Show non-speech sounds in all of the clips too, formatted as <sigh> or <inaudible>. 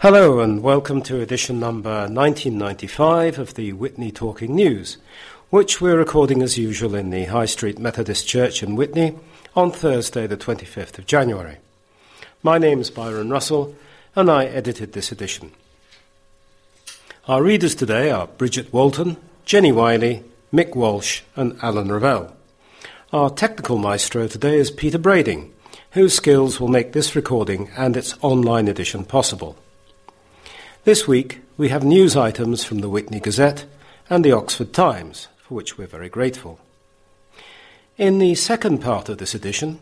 Hello and welcome to edition number 1995 of the Witney Talking News, which we're recording as usual in the High Street Methodist Church in Witney on Thursday, the 25th of January. My name's Byron Russell and I edited this edition. Our readers today are Bridget Walton, Jenny Wiley, Mick Walsh, and Alan Ravel. Our technical maestro today is Peter Brading, whose skills will make this recording and its online edition possible. This week, we have news items from the Witney Gazette and the Oxford Times, for which we're very grateful. In the second part of this edition,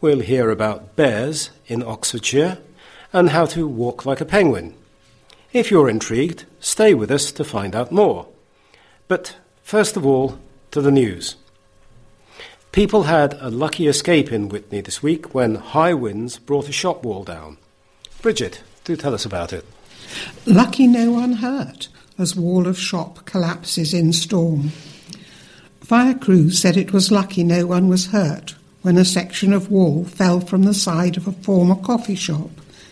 we'll hear about bears in Oxfordshire and how to walk like a penguin. If you're intrigued, stay with us to find out more. But first of all, to the news. People had a lucky escape in Witney this week when high winds brought a shop wall down. Bridget, do tell us about it. Lucky no one hurt as wall of shop collapses in storm. Fire crews said it was lucky no one was hurt when a section of wall fell from the side of a former coffee shop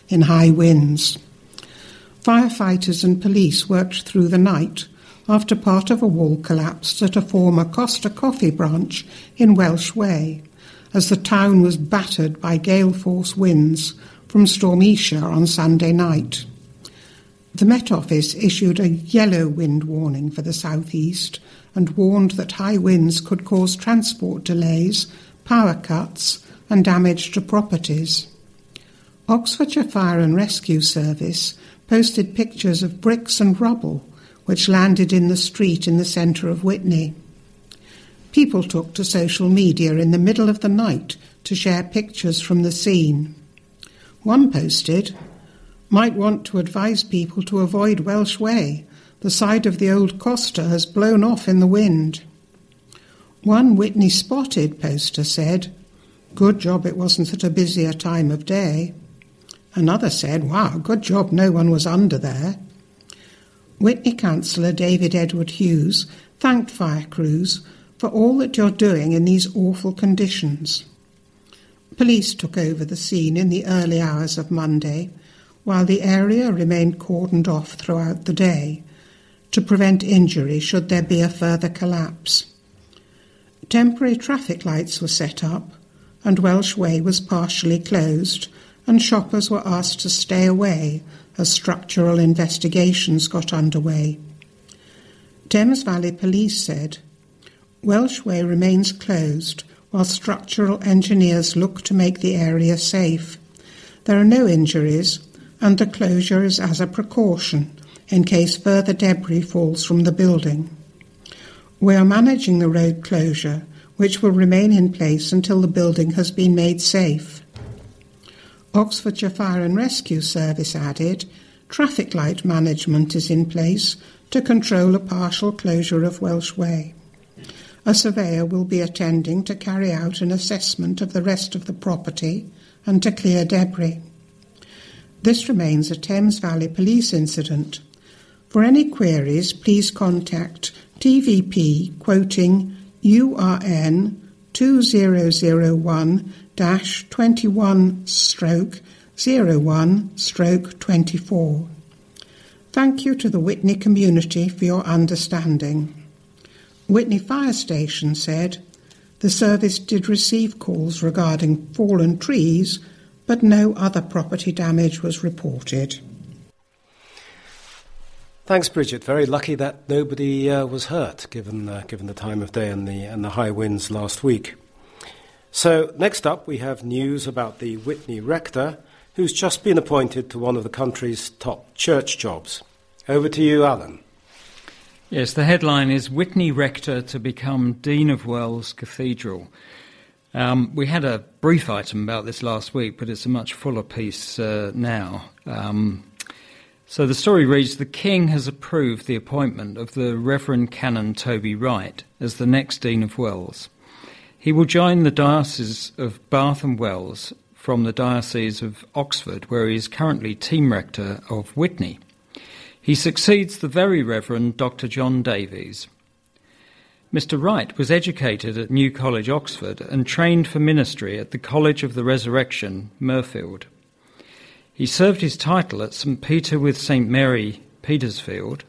in high winds. Firefighters and police worked through the night after part of a wall collapsed at a former Costa Coffee branch in Welsh Way, as the town was battered by gale force winds from Storm Isha on Sunday night. The Met Office issued a yellow wind warning for the southeast and warned that high winds could cause transport delays, power cuts, and damage to properties. Oxfordshire Fire and Rescue Service posted pictures of bricks and rubble which landed in the street in the centre of Witney. People took to social media in the middle of the night to share pictures from the scene. One posted, might want to advise people to avoid Welsh Way. The side of the old Costa has blown off in the wind. One Witney Spotted poster said, Good job it wasn't at a busier time of day. Another said, Wow, good job no one was under there. Witney councillor David Edward Hughes thanked fire crews for all that you're doing in these awful conditions. Police took over the scene in the early hours of Monday while the area remained cordoned off throughout the day to prevent injury should there be a further collapse. Temporary traffic lights were set up, and Welsh Way was partially closed, and shoppers were asked to stay away as structural investigations got underway. Thames Valley Police said Welsh Way remains closed while structural engineers look to make the area safe. There are no injuries, and the closure is as a precaution in case further debris falls from the building. We are managing the road closure, which will remain in place until the building has been made safe. Oxfordshire Fire and Rescue Service added traffic light management is in place to control a partial closure of Welsh Way. A surveyor will be attending to carry out an assessment of the rest of the property and to clear debris. This remains a Thames Valley Police incident. For any queries, please contact TVP quoting URN 2001 21 stroke 01 stroke 24. Thank you to the Witney community for your understanding. Witney Fire Station said the service did receive calls regarding fallen trees but no other property damage was reported. Thanks, Bridget. Very lucky that nobody uh, was hurt, given uh, given the time of day and the and the high winds last week. So next up, we have news about the Witney rector, who's just been appointed to one of the country's top church jobs. Over to you, Alan. Yes, the headline is Witney rector to become Dean of Wells Cathedral. Um, we had a brief item about this last week, but it's a much fuller piece uh, now. Um, so the story reads The King has approved the appointment of the Reverend Canon Toby Wright as the next Dean of Wells. He will join the Diocese of Bath and Wells from the Diocese of Oxford, where he is currently Team Rector of Witney. He succeeds the Very Reverend Dr. John Davies. Mr. Wright was educated at New College, Oxford, and trained for ministry at the College of the Resurrection, Mirfield. He served his title at St Peter with St Mary, Petersfield,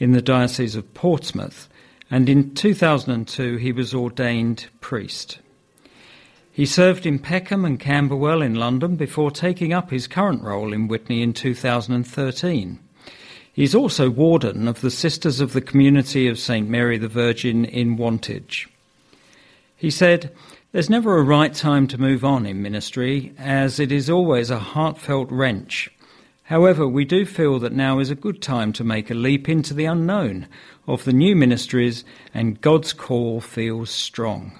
in the Diocese of Portsmouth, and in 2002 he was ordained priest. He served in Peckham and Camberwell in London before taking up his current role in Witney in 2013. He is also warden of the Sisters of the Community of St Mary the Virgin in Wantage. He said, There's never a right time to move on in ministry, as it is always a heartfelt wrench. However, we do feel that now is a good time to make a leap into the unknown of the new ministries, and God's call feels strong.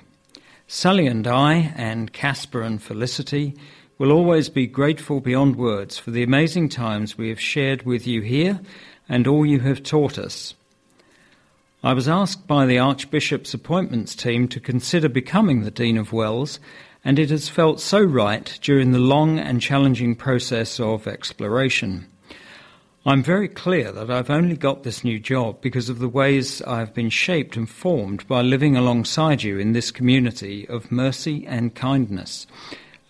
Sally and I, and Caspar and Felicity, will always be grateful beyond words for the amazing times we have shared with you here and all you have taught us. I was asked by the Archbishop's appointments team to consider becoming the Dean of Wells, and it has felt so right during the long and challenging process of exploration. I'm very clear that I've only got this new job because of the ways I've been shaped and formed by living alongside you in this community of mercy and kindness,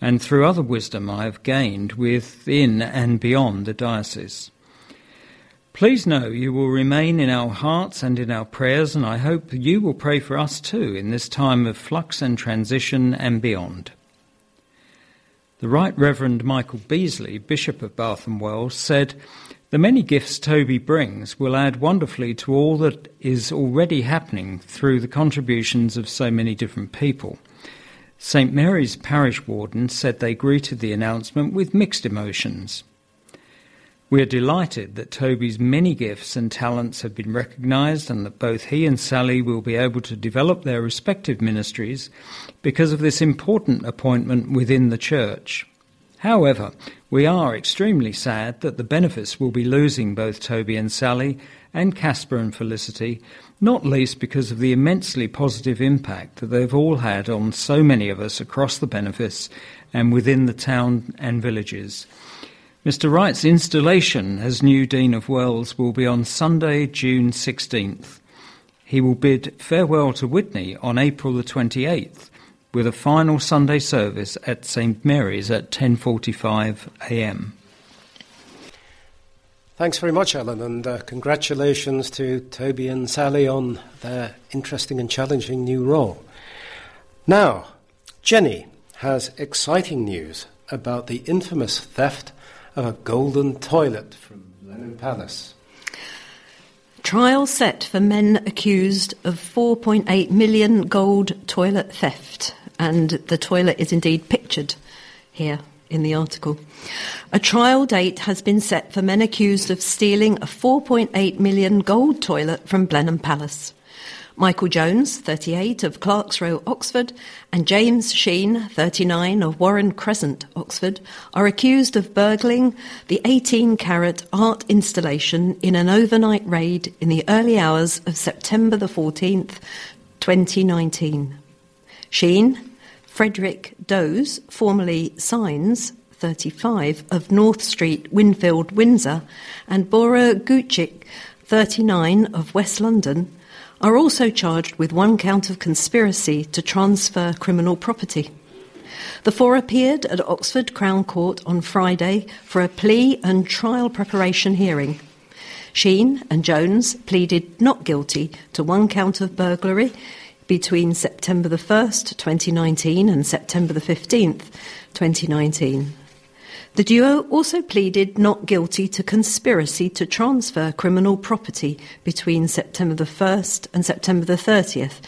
and through other wisdom I have gained within and beyond the diocese. Please know you will remain in our hearts and in our prayers, and I hope you will pray for us too in this time of flux and transition and beyond. The Right Reverend Michael Beasley, Bishop of Bath and Wells, said, the many gifts Toby brings will add wonderfully to all that is already happening through the contributions of so many different people. St. Mary's parish warden said they greeted the announcement with mixed emotions. We are delighted that Toby's many gifts and talents have been recognised and that both he and Sally will be able to develop their respective ministries because of this important appointment within the Church. However, we are extremely sad that the benefice will be losing both Toby and Sally and Caspar and Felicity, not least because of the immensely positive impact that they've all had on so many of us across the benefice and within the town and villages. Mr. Wright's installation as new Dean of Wells will be on Sunday, June 16th. He will bid farewell to Witney on April the 28th with a final Sunday service at St Mary's at 10:45 a.m. Thanks very much, Alan, and uh, congratulations to Toby and Sally on their interesting and challenging new role. Now, Jenny has exciting news about the infamous theft of a golden toilet from Blenheim Palace. Trial set for men accused of 4.8 million gold toilet theft and the toilet is indeed pictured here in the article. A trial date has been set for men accused of stealing a 4.8 million gold toilet from Blenheim Palace. Michael Jones, 38, of Clarks Row, Oxford, and James Sheen, 39, of Warren Crescent, Oxford, are accused of burgling the 18 carat art installation in an overnight raid in the early hours of September the 14th, 2019. Sheen, Frederick Doze, formerly Signs, 35, of North Street, Winkfield, Windsor, and Bora Gucic, 39, of West London, are also charged with one count of conspiracy to transfer criminal property. The four appeared at Oxford Crown Court on Friday for a plea and trial preparation hearing. Sheen and Jones pleaded not guilty to one count of burglary between September the 1st, 2019 and September the 15th, 2019. The duo also pleaded not guilty to conspiracy to transfer criminal property between September the 1st and September the 30th,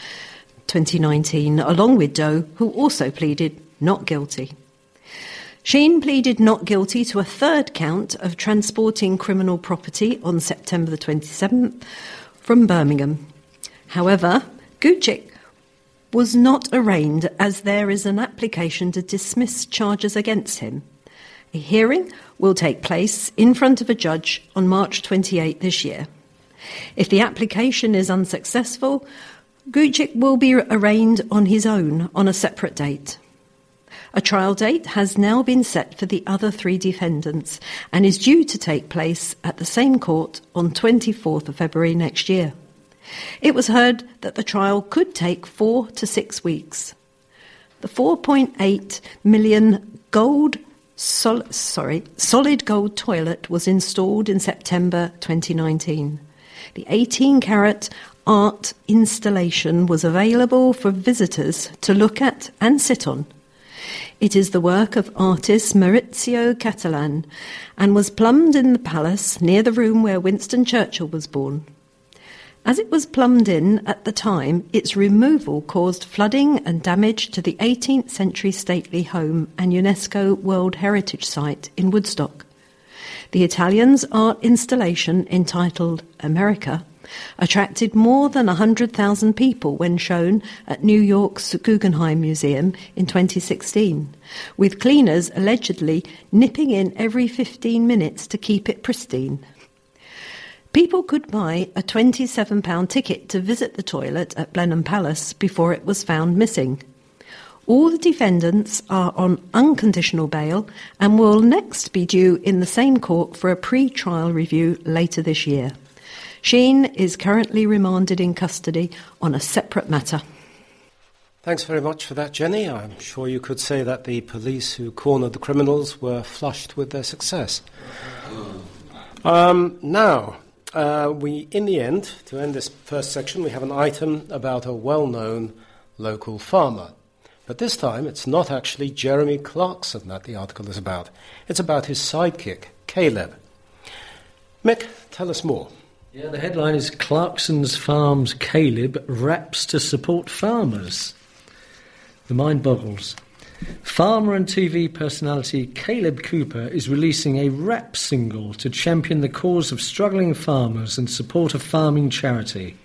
2019, along with Doe, who also pleaded not guilty. Sheen pleaded not guilty to a third count of transporting criminal property on September the 27th from Birmingham. However, Gucic was not arraigned as there is an application to dismiss charges against him. A hearing will take place in front of a judge on March 28 this year. If the application is unsuccessful, Gucic will be arraigned on his own on a separate date. A trial date has now been set for the other three defendants and is due to take place at the same court on 24th of February next year. It was heard that the trial could take four to six weeks. The 4.8 million gold sol- sorry, solid gold toilet was installed in September 2019. The 18 carat art installation was available for visitors to look at and sit on. It is the work of artist Maurizio Cattelan and was plumbed in the palace near the room where Winston Churchill was born. As it was plumbed in at the time, its removal caused flooding and damage to the 18th century stately home and UNESCO World Heritage Site in Woodstock. The Italian's art installation entitled America attracted more than 100,000 people when shown at New York's Guggenheim Museum in 2016, with cleaners allegedly nipping in every 15 minutes to keep it pristine. People could buy a £27 ticket to visit the toilet at Blenheim Palace before it was found missing. All the defendants are on unconditional bail and will next be due in the same court for a pre trial review later this year. Sheen is currently remanded in custody on a separate matter. Thanks very much for that, Jenny. I'm sure you could say that the police who cornered the criminals were flushed with their success. Um, now, uh, we, in the end, to end this first section, we have an item about a well known local farmer. But this time, it's not actually Jeremy Clarkson that the article is about. It's about his sidekick, Caleb. Mick, tell us more. Yeah, the headline is Clarkson's Farms Caleb raps to support farmers. The mind boggles. Farmer and TV personality Caleb Cooper is releasing a rap single to champion the cause of struggling farmers and support a farming charity.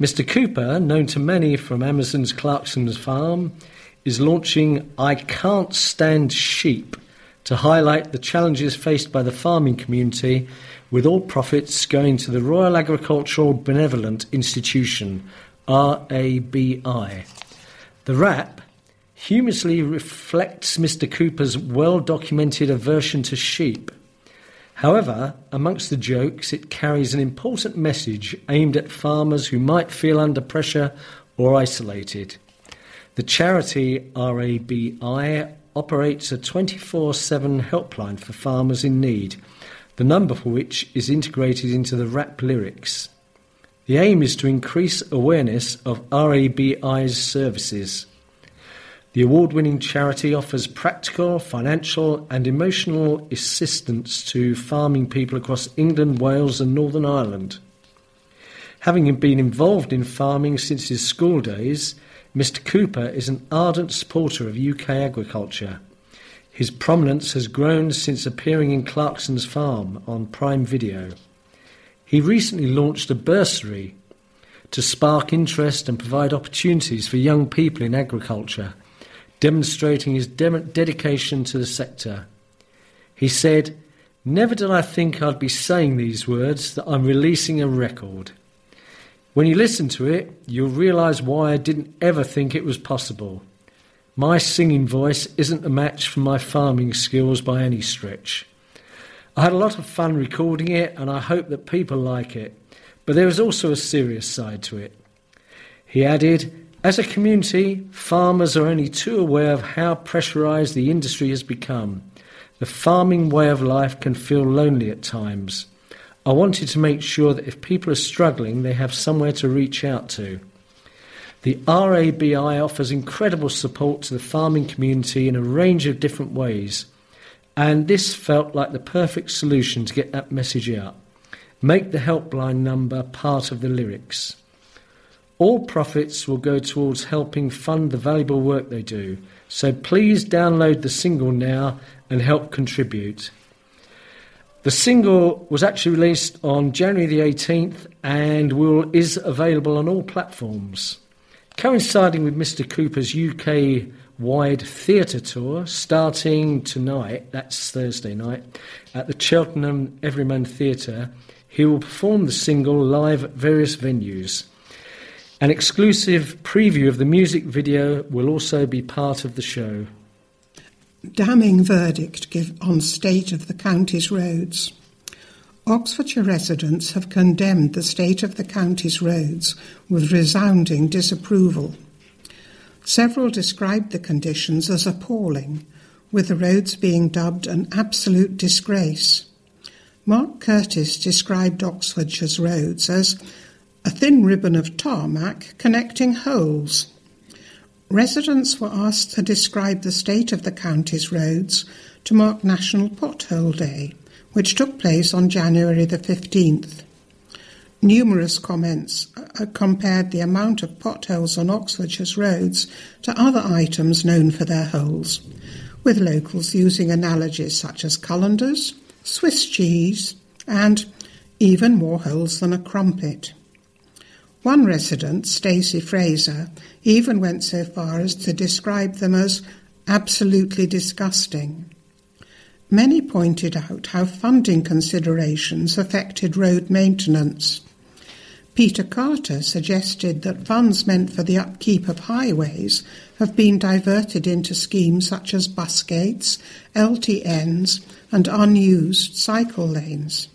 Mr. Cooper, known to many from Amazon's Clarkson's Farm, is launching I Can't Stand Sheep to highlight the challenges faced by the farming community, with all profits going to the Royal Agricultural Benevolent Institution, RABI. The rap humorously reflects Mr. Cooper's well documented aversion to sheep. However, amongst the jokes, it carries an important message aimed at farmers who might feel under pressure or isolated. The charity RABI operates a 24 7 helpline for farmers in need, the number for which is integrated into the rap lyrics. The aim is to increase awareness of RABI's services. The award winning charity offers practical, financial, and emotional assistance to farming people across England, Wales, and Northern Ireland. Having been involved in farming since his school days, Mr. Cooper is an ardent supporter of UK agriculture. His prominence has grown since appearing in Clarkson's Farm on Prime Video. He recently launched a bursary to spark interest and provide opportunities for young people in agriculture demonstrating his de- dedication to the sector. He said, Never did I think I'd be saying these words that I'm releasing a record. When you listen to it, you'll realise why I didn't ever think it was possible. My singing voice isn't a match for my farming skills by any stretch. I had a lot of fun recording it and I hope that people like it, but there is also a serious side to it. He added, as a community, farmers are only too aware of how pressurised the industry has become. The farming way of life can feel lonely at times. I wanted to make sure that if people are struggling, they have somewhere to reach out to. The RABI offers incredible support to the farming community in a range of different ways, and this felt like the perfect solution to get that message out. Make the helpline number part of the lyrics. All profits will go towards helping fund the valuable work they do. So please download the single now and help contribute. The single was actually released on January the 18th and will, is available on all platforms. Coinciding with Mr. Cooper's UK wide theatre tour starting tonight, that's Thursday night, at the Cheltenham Everyman Theatre, he will perform the single live at various venues. An exclusive preview of the music video will also be part of the show. Damning verdict give on state of the county's roads. Oxfordshire residents have condemned the state of the county's roads with resounding disapproval. Several described the conditions as appalling, with the roads being dubbed an absolute disgrace. Mark Curtis described Oxfordshire's roads as a thin ribbon of tarmac connecting holes. Residents were asked to describe the state of the county's roads to mark National Pothole Day, which took place on January the 15th. Numerous comments uh, compared the amount of potholes on Oxfordshire's roads to other items known for their holes, with locals using analogies such as colanders, Swiss cheese, and even more holes than a crumpet. One resident, Stacey Fraser, even went so far as to describe them as absolutely disgusting. Many pointed out how funding considerations affected road maintenance. Peter Carter suggested that funds meant for the upkeep of highways have been diverted into schemes such as bus gates, LTNs, and unused cycle lanes.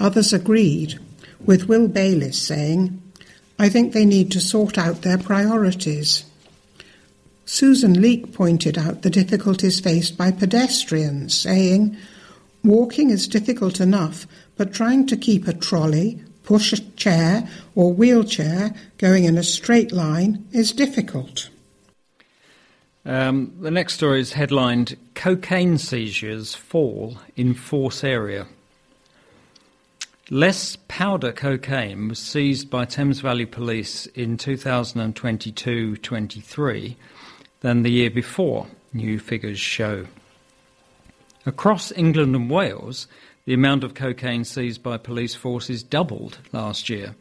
Others agreed, with Will Bayliss saying, I think they need to sort out their priorities. Susan Leake pointed out the difficulties faced by pedestrians, saying, Walking is difficult enough, but trying to keep a trolley, push a chair, or wheelchair going in a straight line is difficult. Um, the next story is headlined Cocaine Seizures Fall in Force Area. Less powder cocaine was seized by Thames Valley Police in 2022 23 than the year before, new figures show. Across England and Wales, the amount of cocaine seized by police forces doubled last year.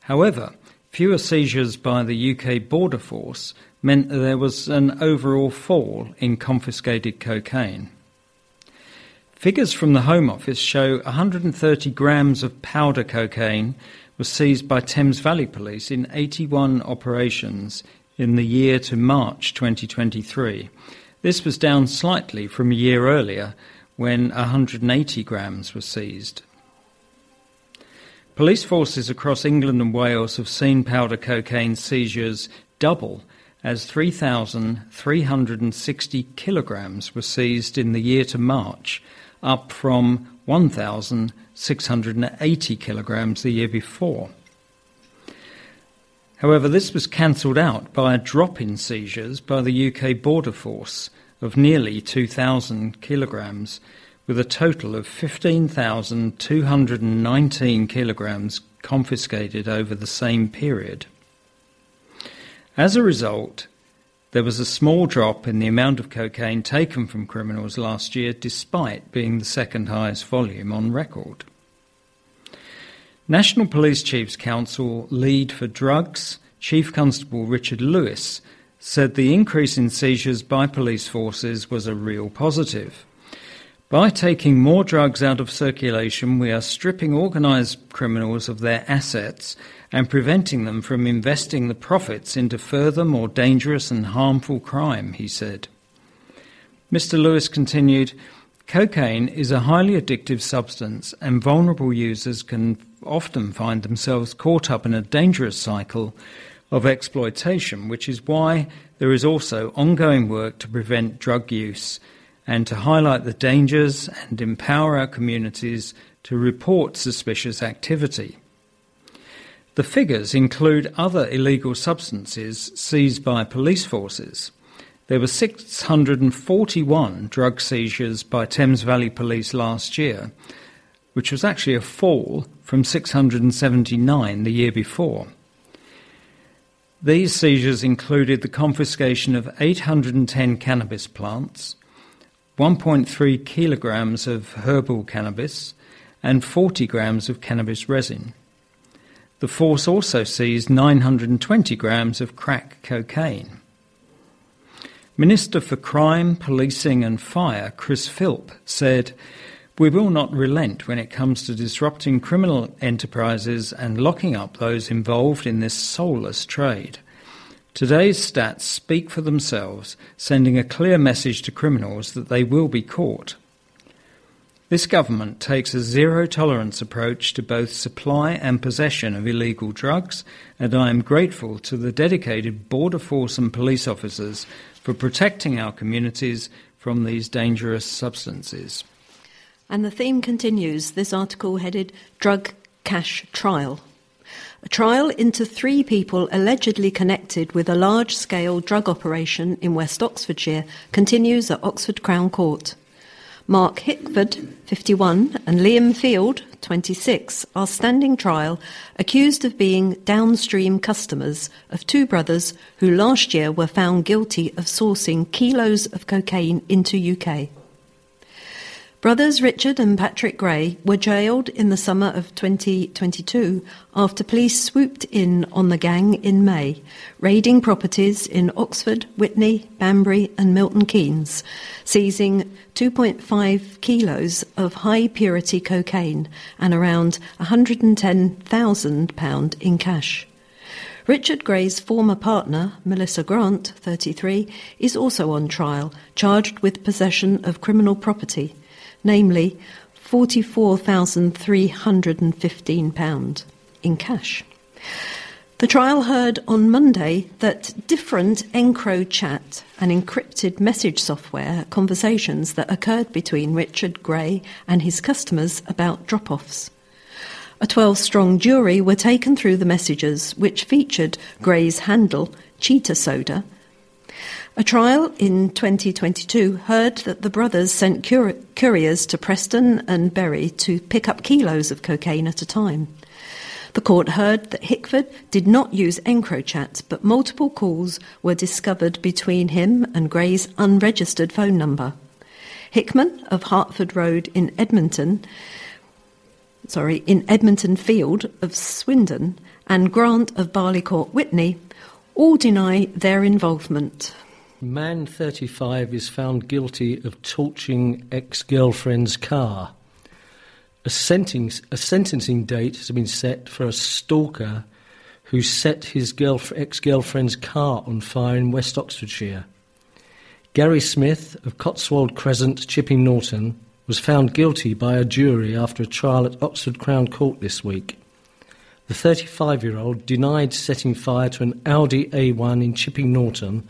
However, fewer seizures by the UK Border Force meant that there was an overall fall in confiscated cocaine. Figures from the Home Office show 130 grams of powder cocaine was seized by Thames Valley Police in 81 operations in the year to March 2023. This was down slightly from a year earlier when 180 grams were seized. Police forces across England and Wales have seen powder cocaine seizures double as 3,360 kilograms were seized in the year to March, up from 1,680 kilograms the year before. However, this was cancelled out by a drop in seizures by the UK Border Force of nearly 2,000 kilograms, with a total of 15,219 kilograms confiscated over the same period. As a result, there was a small drop in the amount of cocaine taken from criminals last year, despite being the second highest volume on record. National Police Chiefs Council lead for drugs, Chief Constable Richard Lewis, said the increase in seizures by police forces was a real positive. By taking more drugs out of circulation, we are stripping organised criminals of their assets and preventing them from investing the profits into further, more dangerous and harmful crime, he said. Mr. Lewis continued Cocaine is a highly addictive substance, and vulnerable users can often find themselves caught up in a dangerous cycle of exploitation, which is why there is also ongoing work to prevent drug use and to highlight the dangers and empower our communities to report suspicious activity. The figures include other illegal substances seized by police forces. There were 641 drug seizures by Thames Valley Police last year, which was actually a fall from 679 the year before. These seizures included the confiscation of 810 cannabis plants, 1.3 kilograms of herbal cannabis, and 40 grams of cannabis resin. The force also seized 920 grams of crack cocaine. Minister for Crime, Policing and Fire, Chris Philp, said, We will not relent when it comes to disrupting criminal enterprises and locking up those involved in this soulless trade. Today's stats speak for themselves, sending a clear message to criminals that they will be caught. This government takes a zero tolerance approach to both supply and possession of illegal drugs, and I am grateful to the dedicated Border Force and police officers for protecting our communities from these dangerous substances. And the theme continues. This article headed Drug Cash Trial. A trial into three people allegedly connected with a large scale drug operation in West Oxfordshire continues at Oxford Crown Court. Mark Hickford, 51, and Liam Field, 26, are standing trial accused of being downstream customers of two brothers who last year were found guilty of sourcing kilos of cocaine into UK. Brothers Richard and Patrick Gray were jailed in the summer of 2022 after police swooped in on the gang in May, raiding properties in Oxford, Witney, Banbury, and Milton Keynes, seizing 2.5 kilos of high purity cocaine and around £110,000 in cash. Richard Gray's former partner, Melissa Grant, 33, is also on trial, charged with possession of criminal property namely £44,315 in cash. The trial heard on Monday that different EncroChat and encrypted message software conversations that occurred between Richard Gray and his customers about drop offs. A 12 strong jury were taken through the messages, which featured Gray's handle, Cheetah Soda, a trial in 2022 heard that the brothers sent couriers to Preston and Bury to pick up kilos of cocaine at a time. The court heard that Hickford did not use EncroChat, but multiple calls were discovered between him and Gray's unregistered phone number. Hickman of Hartford Road in Edmonton, sorry, in Edmonton Field of Swindon, and Grant of Barleycourt Witney all deny their involvement. Man 35 is found guilty of torching ex girlfriend's car. A, sentencing, a sentencing date has been set for a stalker who set his ex girlfriend's car on fire in West Oxfordshire. Gary Smith of Cotswold Crescent, Chipping Norton, was found guilty by a jury after a trial at Oxford Crown Court this week. The 35 year old denied setting fire to an Audi A1 in Chipping Norton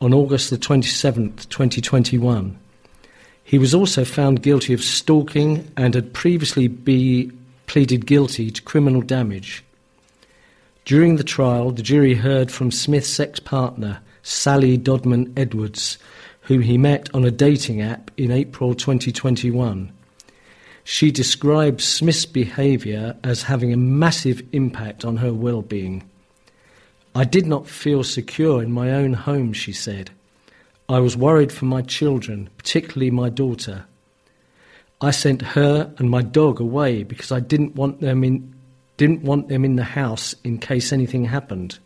on August the 27th, 2021. He was also found guilty of stalking and had previously be pleaded guilty to criminal damage. During the trial, the jury heard from Smith's ex partner, Sally Dodman Edwards, whom he met on a dating app in April 2021. She described Smith's behaviour as having a massive impact on her well being. I did not feel secure in my own home, she said. I was worried for my children, particularly my daughter. I sent her and my dog away because I didn't want them in, didn't want them in the house in case anything happened.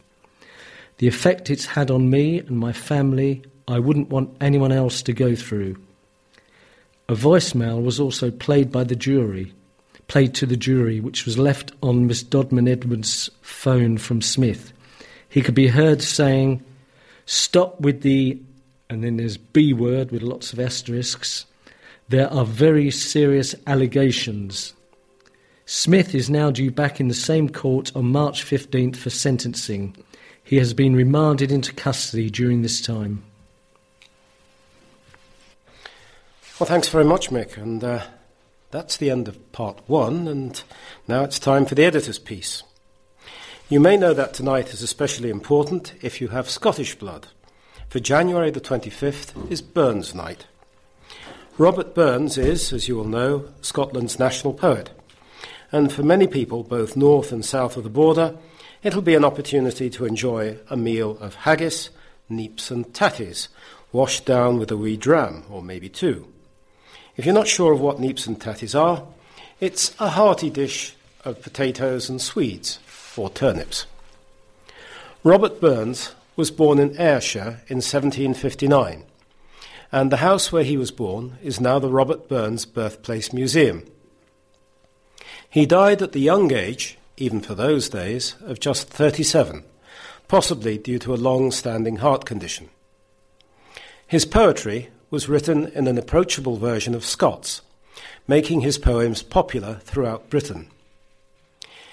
The effect it's had on me and my family, I wouldn't want anyone else to go through. A voicemail was also played by the jury, played to the jury, which was left on Miss Dodman Edwards' phone from Smith he could be heard saying, Stop with the, and then there's B word with lots of asterisks. There are very serious allegations. Smith is now due back in the same court on March 15th for sentencing. He has been remanded into custody during this time. Well, thanks very much, Mick. And uh, that's the end of part one. And now it's time for the editor's piece. You may know that tonight is especially important if you have Scottish blood, for January the 25th is Burns Night. Robert Burns is, as you will know, Scotland's national poet, and for many people, both north and south of the border, it'll be an opportunity to enjoy a meal of haggis, neeps, and tatties, washed down with a wee dram, or maybe two. If you're not sure of what neeps and tatties are, it's a hearty dish of potatoes and swedes or turnips. Robert Burns was born in Ayrshire in 1759, and the house where he was born is now the Robert Burns Birthplace Museum. He died at the young age, even for those days, of just 37, possibly due to a long standing heart condition. His poetry was written in an approachable version of Scots, making his poems popular throughout Britain.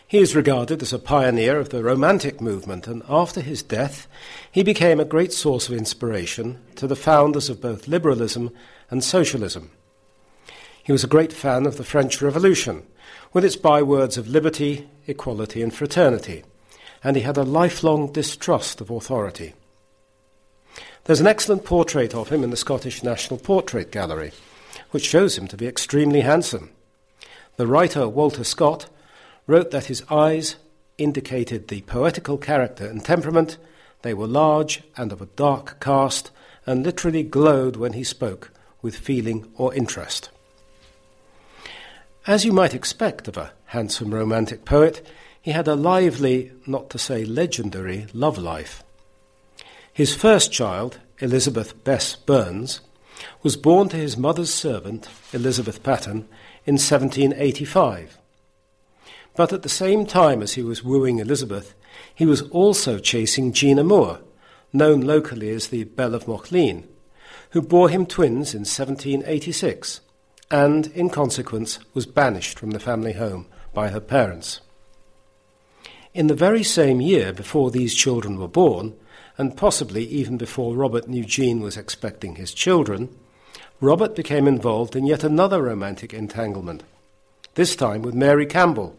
He is regarded as a pioneer of the Romantic movement, and after his death, he became a great source of inspiration to the founders of both liberalism and socialism. He was a great fan of the French Revolution, with its bywords of liberty, equality, and fraternity, and he had a lifelong distrust of authority. There's an excellent portrait of him in the Scottish National Portrait Gallery, which shows him to be extremely handsome. The writer Walter Scott wrote that his eyes indicated the poetical character and temperament. They were large and of a dark cast, and literally glowed when he spoke with feeling or interest. As you might expect of a handsome romantic poet, he had a lively, not to say legendary, love life. His first child, Elizabeth Bess Burns, was born to his mother's servant, Elizabeth Paton, in 1785. But at the same time as he was wooing Elizabeth, he was also chasing Jean Armour, known locally as the Belle of Mauchline, who bore him twins in 1786 and, in consequence, was banished from the family home by her parents. In the very same year before these children were born, and possibly even before Robert knew Jean was expecting his children, Robert became involved in yet another romantic entanglement, this time with Mary Campbell,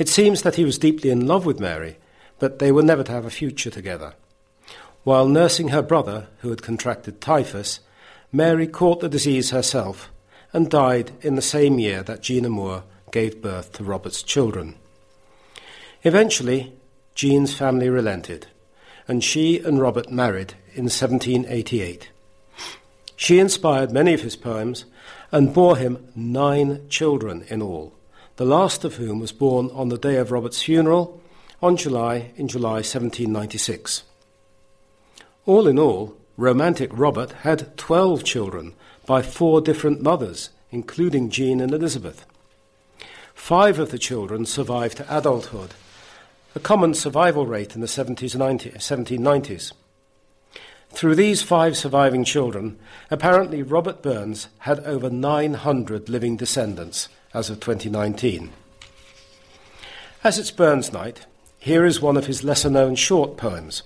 it seems that he was deeply in love with Mary, but they were never to have a future together. While nursing her brother, who had contracted typhus, Mary caught the disease herself and died in the same year that Jean Armour gave birth to Robert's children. Eventually, Jean's family relented, and she and Robert married in 1788. She inspired many of his poems and bore him nine children in all the last of whom was born on the day of Robert's funeral on July in July 1796. All in all, romantic Robert had 12 children by four different mothers, including Jean and Elizabeth. Five of the children survived to adulthood, a common survival rate in the 70s 90, 1790s. Through these five surviving children, apparently Robert Burns had over 900 living descendants, as of 2019. As it's Burns Night, here is one of his lesser known short poems,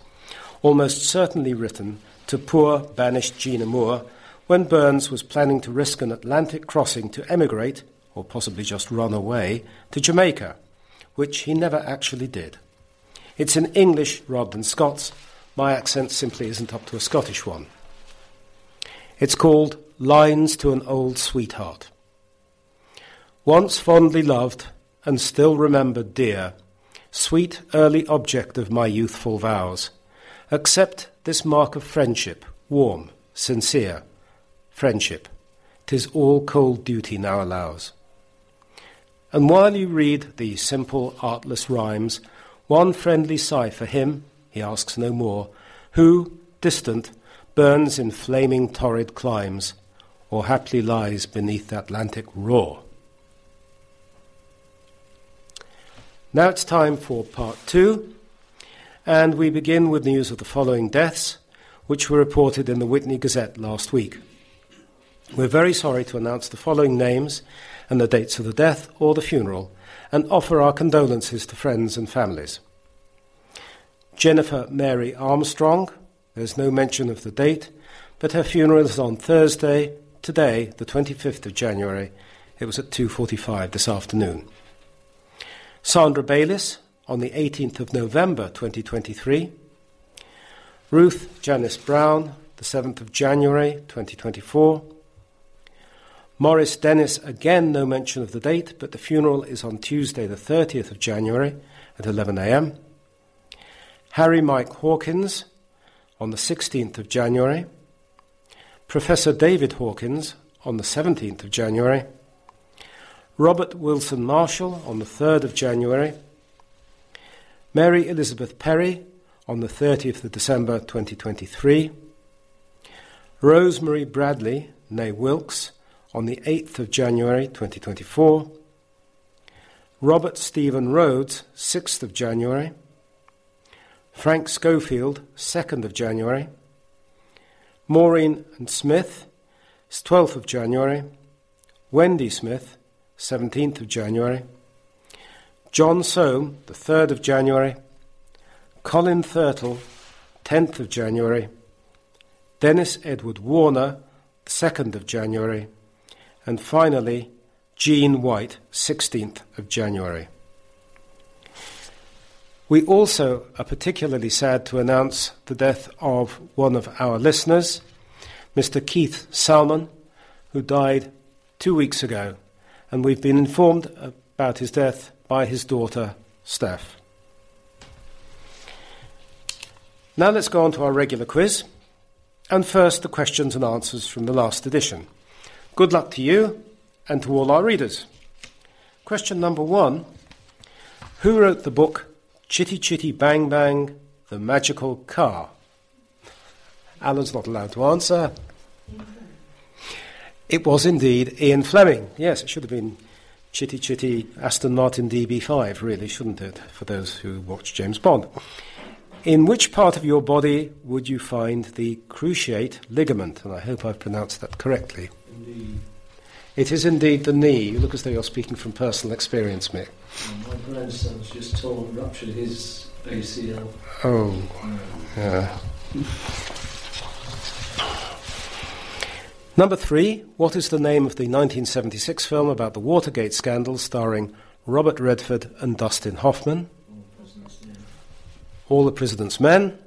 almost certainly written to poor, banished Jean Armour when Burns was planning to risk an Atlantic crossing to emigrate, or possibly just run away, to Jamaica, which he never actually did. It's in English rather than Scots. My accent simply isn't up to a Scottish one. It's called Lines to an Old Sweetheart. Once fondly loved and still remembered dear, sweet early object of my youthful vows, accept this mark of friendship, warm, sincere. Friendship, tis all cold duty now allows. And while you read the simple, artless rhymes, one friendly sigh for him, he asks no more, who, distant, burns in flaming torrid climes, or haply lies beneath the Atlantic roar. Now it's time for part two, and we begin with news of the following deaths, which were reported in the Witney Gazette last week. We're very sorry to announce the following names and the dates of the death or the funeral, and offer our condolences to friends and families. Jennifer Mary Armstrong, there's no mention of the date, but her funeral is on Thursday, today, the 25th of January. It was at 2:45 this afternoon. Sandra Bayliss on the 18th of November 2023. Ruth Janice Brown, the 7th of January 2024. Morris Dennis, again no mention of the date, but the funeral is on Tuesday, the 30th of January at 11 a.m. Harry Mike Hawkins on the 16th of January. Professor David Hawkins on the 17th of January. Robert Wilson Marshall on the 3rd of January, Mary Elizabeth Perry on the 30th of December 2023, Rosemary Bradley, née Wilkes, on the 8th of January 2024, Robert Stephen Rhodes, 6th of January, Frank Schofield, 2nd of January, Maureen and Smith, 12th of January, Wendy Smith, 17th of January, John Soame, the 3rd of January, Colin Thurtle, 10th of January, Dennis Edward Warner, 2nd of January, and finally Jean White, 16th of January. We also are particularly sad to announce the death of one of our listeners, Mr. Keith Salmon, who died two weeks ago, and we've been informed about his death by his daughter, Steph. Now let's go on to our regular quiz, and first the questions and answers from the last edition. Good luck to you and to all our readers. Question number one Who wrote the book Chitty Chitty Bang Bang, The Magical Car? Alan's not allowed to answer. It was indeed Ian Fleming. Yes, it should have been Chitty Chitty Aston Martin DB5, really, shouldn't it, for those who watch James Bond. In which part of your body would you find the cruciate ligament? And I hope I've pronounced that correctly. Indeed. It is indeed the knee. You look as though you're speaking from personal experience, Mick. My grandson's just torn, ruptured his ACL. Oh, yeah. <laughs> Number three, what is the name of the 1976 film about the Watergate scandal starring Robert Redford and Dustin Hoffman? All the President's Men.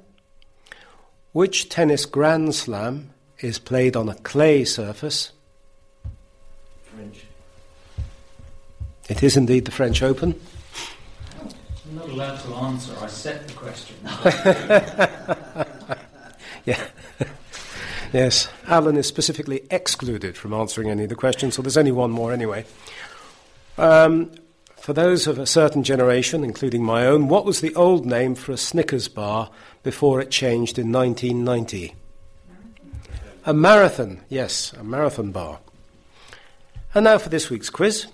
Which tennis grand slam is played on a clay surface? French. It is indeed the French Open. I'm not allowed to answer. I set the question. <laughs> <laughs> Yeah. Yes, Alan is specifically excluded from answering any of the questions, so there's only one more anyway. Um, for those of a certain generation, including my own, what was the old name for a Snickers bar before it changed in 1990? A marathon, yes, a marathon bar. And now for this week's quiz,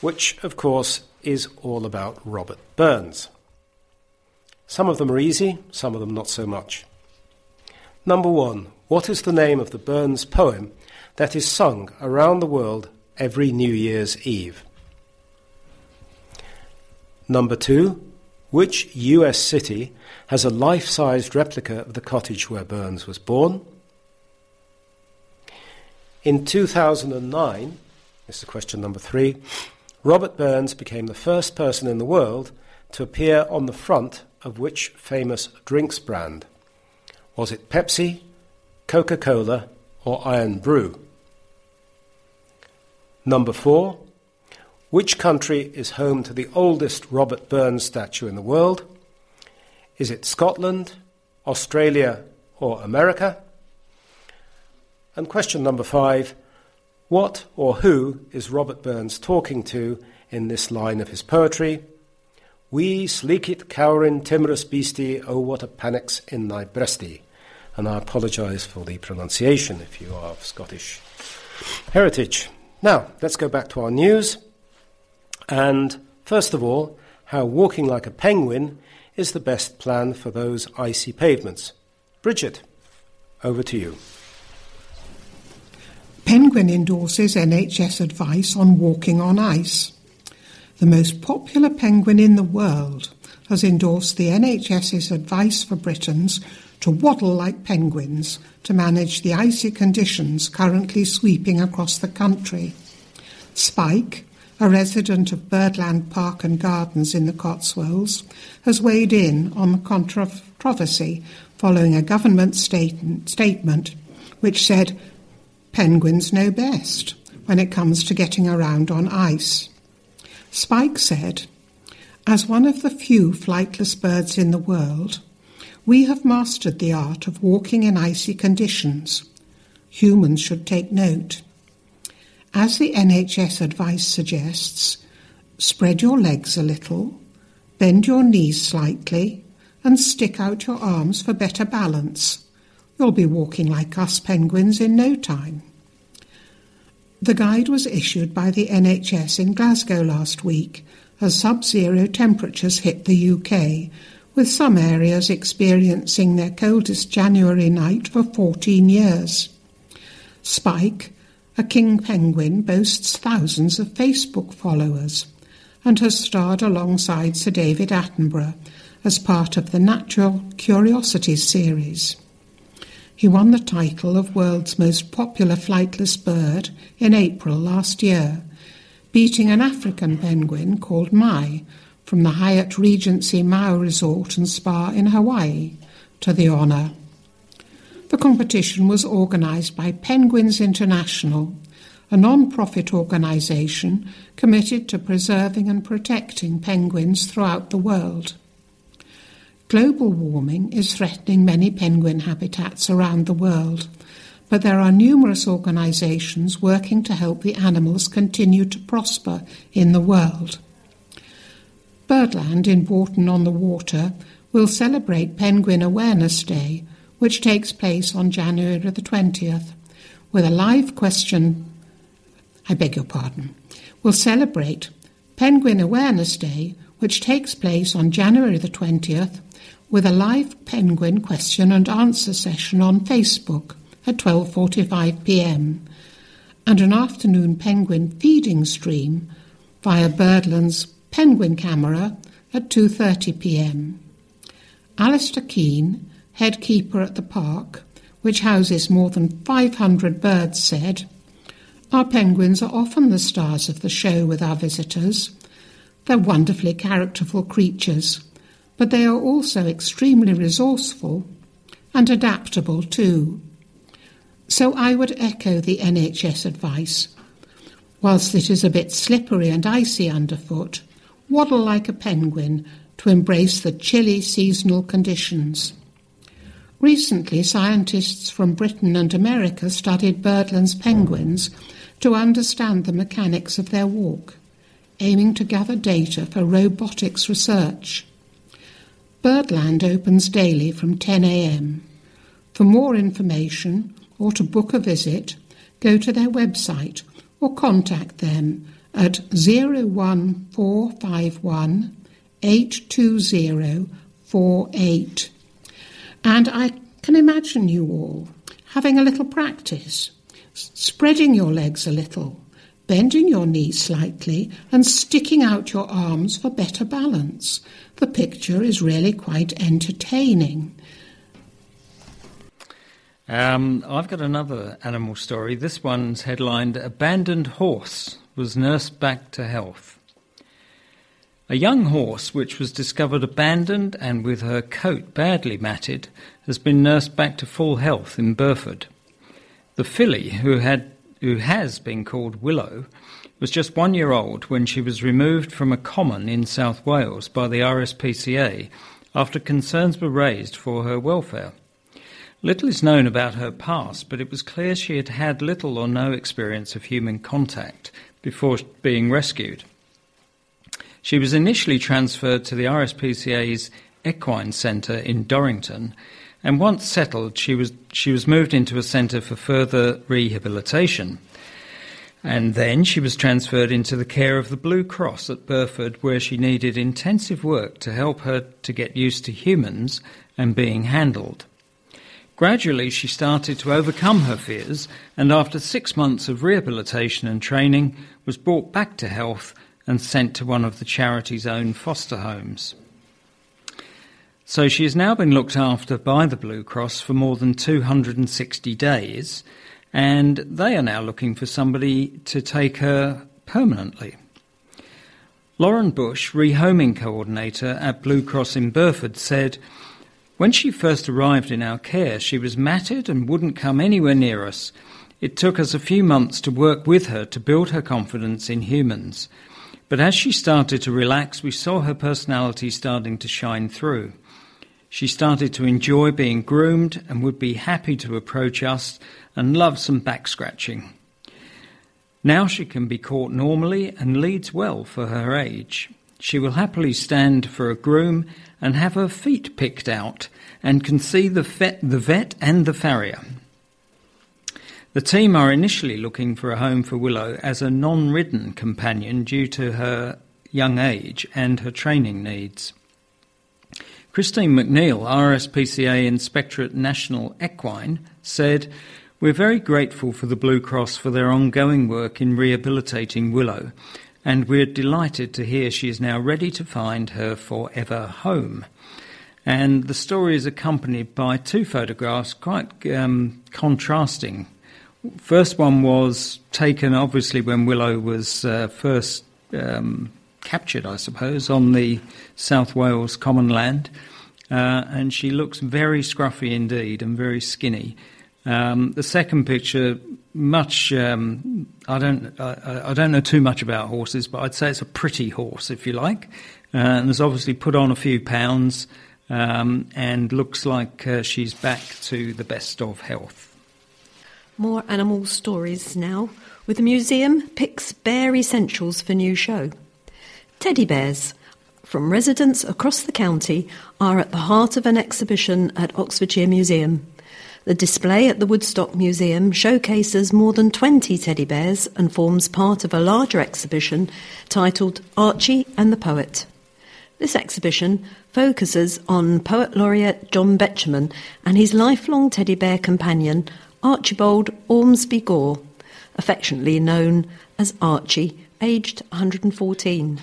which, of course, is all about Robert Burns. Some of them are easy, some of them not so much. Number one, what is the name of the Burns poem that is sung around the world every New Year's Eve? Number two, which US city has a life sized replica of the cottage where Burns was born? In 2009, this is question number three, Robert Burns became the first person in the world to appear on the front of which famous drinks brand? Was it Pepsi, Coca Cola, or Irn-Bru? Number four, which country is home to the oldest Robert Burns statue in the world? Is it Scotland, Australia, or America? And question number five What or who is Robert Burns talking to in this line of his poetry? We sleek it cowrin timorous beastie, oh what a panic's in thy breastie. And I apologise for the pronunciation if you are of Scottish heritage. Now, let's go back to our news. And first of all, how walking like a penguin is the best plan for those icy pavements. Bridget, over to you. Penguin endorses NHS advice on walking on ice. The most popular penguin in the world has endorsed the NHS's advice for Britons to waddle like penguins to manage the icy conditions currently sweeping across the country. Spike, a resident of Birdland Park and Gardens in the Cotswolds, has weighed in on the controversy following a government state- statement which said penguins know best when it comes to getting around on ice. Spike said, As one of the few flightless birds in the world, we have mastered the art of walking in icy conditions. Humans should take note. As the NHS advice suggests, spread your legs a little, bend your knees slightly, and stick out your arms for better balance. You'll be walking like us penguins in no time. The guide was issued by the NHS in Glasgow last week as sub zero temperatures hit the UK, with some areas experiencing their coldest January night for 14 years. Spike, a king penguin, boasts thousands of Facebook followers, and has starred alongside Sir David Attenborough as part of the Natural Curiosities series. He won the title of World's Most Popular Flightless Bird in April last year, beating an African penguin called Mai from the Hyatt Regency Maui Resort and Spa in Hawaii to the honour. The competition was organised by Penguins International, a non profit organisation committed to preserving and protecting penguins throughout the world. Global warming is threatening many penguin habitats around the world, but there are numerous organisations working to help the animals continue to prosper in the world. Birdland in Bourton on the Water will celebrate Penguin Awareness Day, which takes place on January the 20th, with a live question. I beg your pardon. Will celebrate Penguin Awareness Day, which takes place on January the 20th, with a live penguin question and answer session on Facebook at 12:45 p.m. and an afternoon penguin feeding stream via Birdland's penguin camera at 2:30 p.m. Alistair Keane, head keeper at the park, which houses more than 500 birds, said, "Our penguins are often the stars of the show with our visitors. They're wonderfully characterful creatures." but they are also extremely resourceful and adaptable too. So I would echo the NHS advice. Whilst it is a bit slippery and icy underfoot, waddle like a penguin to embrace the chilly seasonal conditions. Recently, scientists from Britain and America studied Birdland's penguins to understand the mechanics of their walk, aiming to gather data for robotics research. Birdland opens daily from 10am. For more information or to book a visit, go to their website or contact them at 01451 82048. And I can imagine you all having a little practice, spreading your legs a little, bending your knees slightly, and sticking out your arms for better balance. The picture is really quite entertaining. Um, I've got another animal story. This one's headlined Abandoned Horse Was Nursed Back to Health. A young horse, which was discovered abandoned and with her coat badly matted, has been nursed back to full health in Burford. The filly, who had who has been called Willow, was just one year old when she was removed from a common in South Wales by the RSPCA after concerns were raised for her welfare. Little is known about her past, but it was clear she had had little or no experience of human contact before being rescued. She was initially transferred to the RSPCA's Equine Centre in Dorrington and once settled, she was, she was moved into a centre for further rehabilitation. And then she was transferred into the care of the Blue Cross at Burford, where she needed intensive work to help her to get used to humans and being handled. Gradually, she started to overcome her fears, and after six months of rehabilitation and training, was brought back to health and sent to one of the charity's own foster homes. So she has now been looked after by the Blue Cross for more than 260 days, and they are now looking for somebody to take her permanently. Lauren Bush, rehoming coordinator at Blue Cross in Burford, said, When she first arrived in our care, she was matted and wouldn't come anywhere near us. It took us a few months to work with her to build her confidence in humans. But as she started to relax, we saw her personality starting to shine through. She started to enjoy being groomed and would be happy to approach us and love some back scratching. Now she can be caught normally and leads well for her age. She will happily stand for a groom and have her feet picked out and can see the vet, the vet and the farrier. The team are initially looking for a home for Willow as a non ridden companion due to her young age and her training needs. Christine McNeil, RSPCA Inspectorate National Equine, said, We're very grateful for the Blue Cross for their ongoing work in rehabilitating Willow and we're delighted to hear she is now ready to find her forever home. And the story is accompanied by two photographs quite um, contrasting. First one was taken obviously when Willow was uh, first um, captured, I suppose, on the South Wales common land. Uh, and she looks very scruffy indeed and very skinny. Um, the second picture, much um, I don't I, I, don't know too much about horses, but I'd say it's a pretty horse, if you like, uh, and has obviously put on a few pounds um, and looks like uh, she's back to the best of health. More animal stories now, with the museum picks bear essentials for new show. Teddy bears from residents across the county are at the heart of an exhibition at Oxfordshire Museum. The display at the Woodstock Museum showcases more than 20 teddy bears and forms part of a larger exhibition titled Archie and the Poet. This exhibition focuses on poet laureate John Betjeman and his lifelong teddy bear companion, Archibald Ormsby Gore, affectionately known as Archie, aged 114.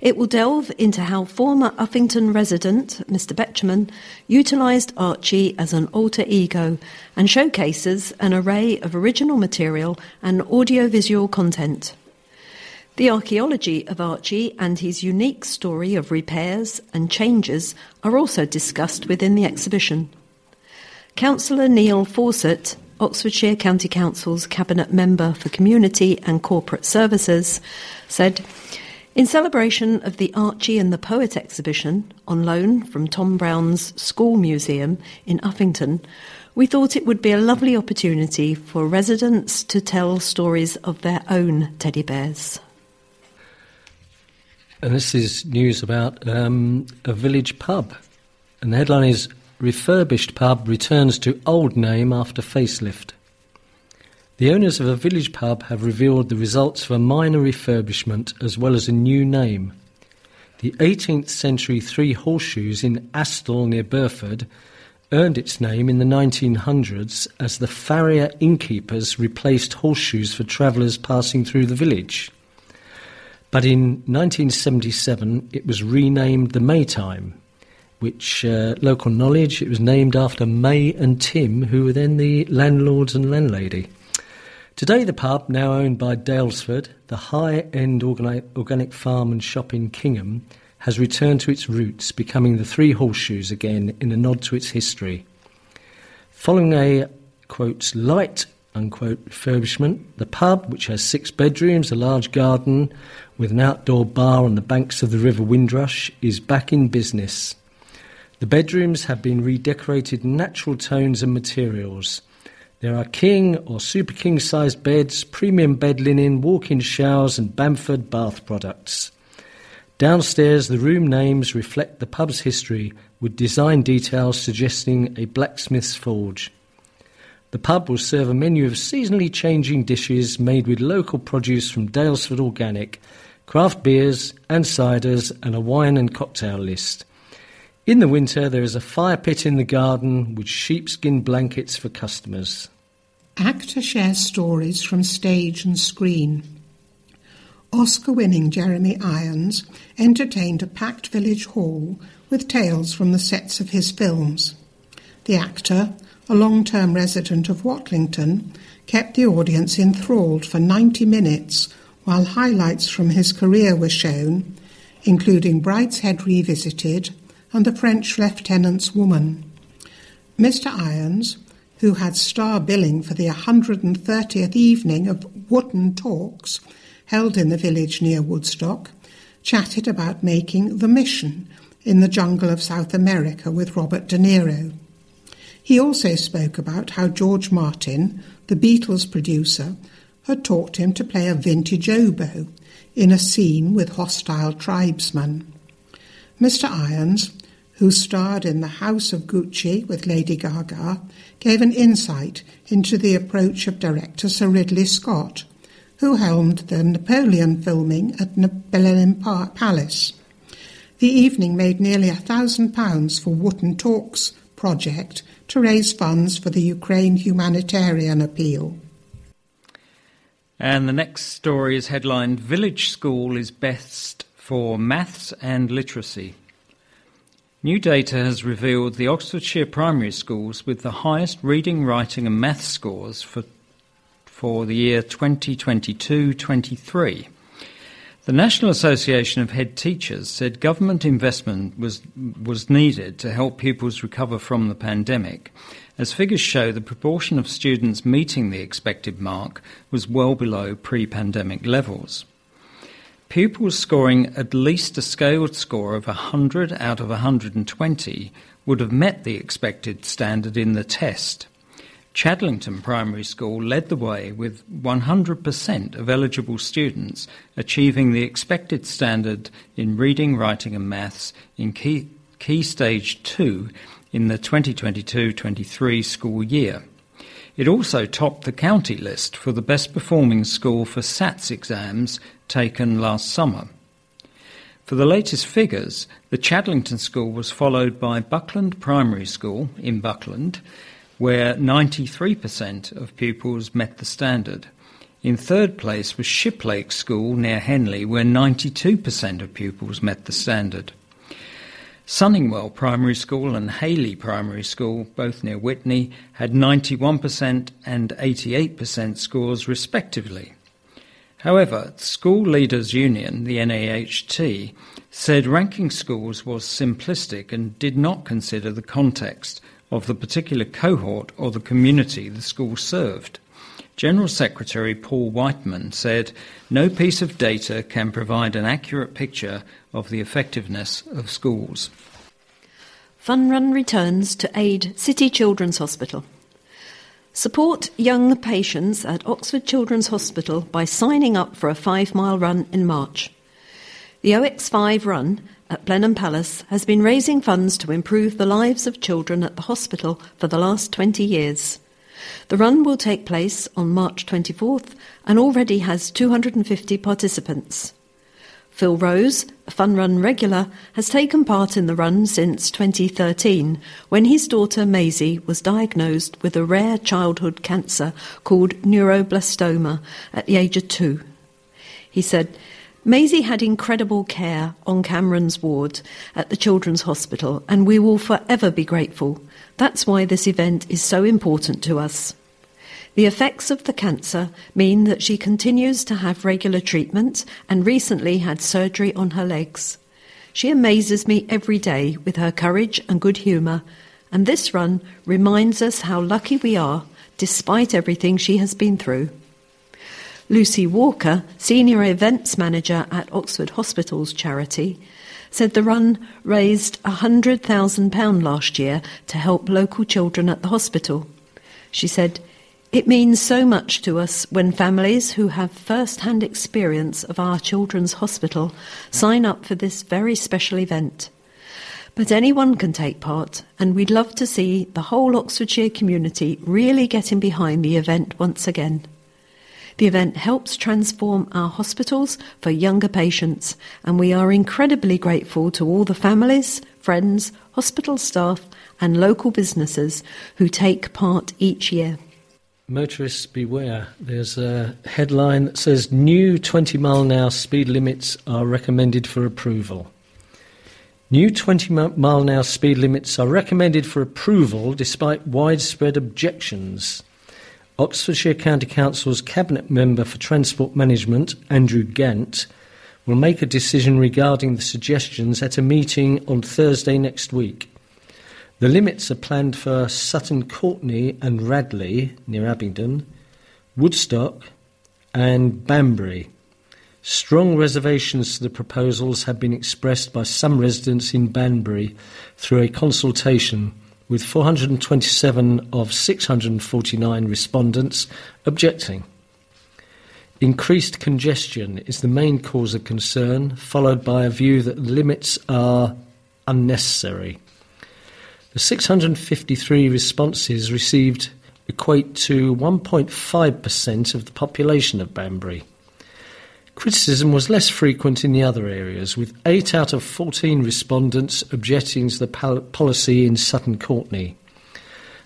It will delve into how former Uffington resident Mr. Betjeman utilised Archie as an alter ego and showcases an array of original material and audiovisual content. The archaeology of Archie and his unique story of repairs and changes are also discussed within the exhibition. Councillor Neil Fawcett, Oxfordshire County Council's Cabinet Member for Community and Corporate Services, said, in celebration of the Archie and the Poet exhibition on loan from Tom Brown's School Museum in Uffington, we thought it would be a lovely opportunity for residents to tell stories of their own teddy bears. And this is news about um, a village pub. And the headline is Refurbished Pub Returns to Old Name After Facelift. The owners of a village pub have revealed the results of a minor refurbishment as well as a new name. The 18th century Three Horseshoes in Asthall near Burford earned its name in the 1900s as the farrier innkeepers replaced horseshoes for travellers passing through the village. But in 1977, it was renamed the Maytime, which uh, local knowledge, it was named after May and Tim, who were then the landlords and landlady. Today, the pub, now owned by Daylesford, the high end organic farm and shop in Kingham, has returned to its roots, becoming the Three Horseshoes again in a nod to its history. Following a, quote, light, unquote, refurbishment, the pub, which has six bedrooms, a large garden, with an outdoor bar on the banks of the River Windrush, is back in business. The bedrooms have been redecorated in natural tones and materials. There are king or super king sized beds, premium bed linen, walk in showers, and Bamford bath products. Downstairs, the room names reflect the pub's history, with design details suggesting a blacksmith's forge. The pub will serve a menu of seasonally changing dishes made with local produce from Daylesford Organic craft beers and ciders, and a wine and cocktail list. In the winter, there is a fire pit in the garden with sheepskin blankets for customers. Actor shares stories from stage and screen. Oscar winning Jeremy Irons entertained a packed village hall with tales from the sets of his films. The actor, a long term resident of Watlington, kept the audience enthralled for 90 minutes while highlights from his career were shown, including Brideshead Revisited and The French Lieutenant's Woman. Mr. Irons, who had star billing for the 130th evening of Wootton Talks held in the village near Woodstock, chatted about making The Mission in the jungle of South America with Robert De Niro. He also spoke about how George Martin, the Beatles producer, had taught him to play a vintage oboe in a scene with hostile tribesmen. Mr. Irons, who starred in The House of Gucci with Lady Gaga, gave an insight into the approach of director Sir Ridley Scott, who helmed the Napoleon filming at Blenheim Palace. The evening made nearly a thousand pounds for Wootton Talks project to raise funds for the Ukraine humanitarian appeal. And the next story is headlined Village School is Best for Maths and Literacy. New data has revealed the Oxfordshire primary schools with the highest reading, writing, and maths scores for, for the year 2022 23. The National Association of Head Teachers said government investment was, was needed to help pupils recover from the pandemic, as figures show the proportion of students meeting the expected mark was well below pre pandemic levels. Pupils scoring at least a scaled score of 100 out of 120 would have met the expected standard in the test. Chadlington Primary School led the way with 100% of eligible students achieving the expected standard in reading, writing, and maths in Key, key Stage 2 in the 2022 23 school year. It also topped the county list for the best performing school for SATS exams taken last summer. For the latest figures, the Chadlington School was followed by Buckland Primary School in Buckland, where 93% of pupils met the standard. In third place was Shiplake School near Henley, where 92% of pupils met the standard. Sunningwell Primary School and Hailey Primary School, both near Witney, had 91% and 88% scores respectively. However, School Leaders Union, the NAHT, said ranking schools was simplistic and did not consider the context of the particular cohort or the community the school served. General Secretary Paul Whiteman said, No piece of data can provide an accurate picture of the effectiveness of schools. Fun Run returns to aid City Children's Hospital. Support young patients at Oxford Children's Hospital by signing up for a five mile run in March. The OX5 run at Blenheim Palace has been raising funds to improve the lives of children at the hospital for the last 20 years. The run will take place on March 24th and already has 250 participants. Phil Rose, A fun Run regular, has taken part in the run since 2013 when his daughter Maisie was diagnosed with a rare childhood cancer called neuroblastoma at the age of two. He said, Maisie had incredible care on Kamran's ward at the Children's Hospital, and we will forever be grateful. That's why this event is so important to us. The effects of the cancer mean that she continues to have regular treatment and recently had surgery on her legs. She amazes me every day with her courage and good humour, and this run reminds us how lucky we are despite everything she has been through. Lucy Walker, Senior Events Manager at Oxford Hospitals Charity, said the run raised £100,000 last year to help local children at the hospital. She said, it means so much to us when families who have first hand experience of our children's hospital sign up for this very special event. But anyone can take part, and we'd love to see the whole Oxfordshire community really getting behind the event once again. The event helps transform our hospitals for younger patients, and we are incredibly grateful to all the families, friends, hospital staff, and local businesses who take part each year. Motorists beware. There's a headline that says new 20 mile an hour speed limits are recommended for approval. New 20 mile an hour speed limits are recommended for approval despite widespread objections. Oxfordshire County Council's Cabinet Member for Transport Management, Andrew Gant, will make a decision regarding the suggestions at a meeting on Thursday next week. The limits are planned for Sutton Courtenay and Radley, near Abingdon, Woodstock, and Banbury. Strong reservations to the proposals have been expressed by some residents in Banbury through a consultation, with 427 of 649 respondents objecting. Increased congestion is the main cause of concern, followed by a view that limits are unnecessary. The 653 responses received equate to 1.5% of the population of Banbury. Criticism was less frequent in the other areas, with 8 out of 14 respondents objecting to the policy in Sutton Courtenay.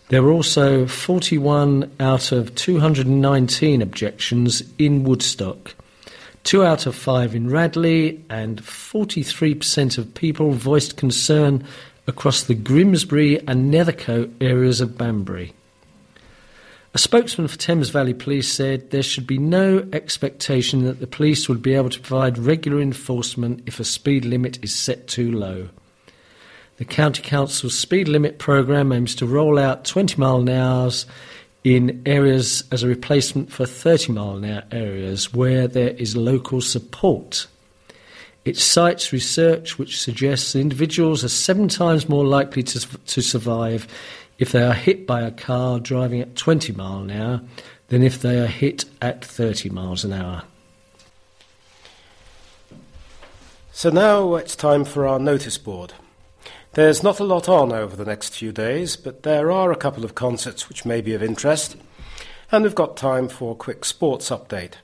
There were also 41 out of 219 objections in Woodstock, 2 out of 5 in Radley, and 43% of people voiced concern across the Grimsbury and Nethercote areas of Banbury. A spokesman for Thames Valley Police said there should be no expectation that the police would be able to provide regular enforcement if a speed limit is set too low. The County Council's speed limit programme aims to roll out 20 mile an hour in areas as a replacement for 30 mile an hour areas where there is local support. It cites research which suggests individuals are seven times more likely to, to survive if they are hit by a car driving at 20 mile an hour than if they are hit at 30 miles an hour. So now it's time for our notice board. There's not a lot on over the next few days, but there are a couple of concerts which may be of interest, and we've got time for a quick sports update.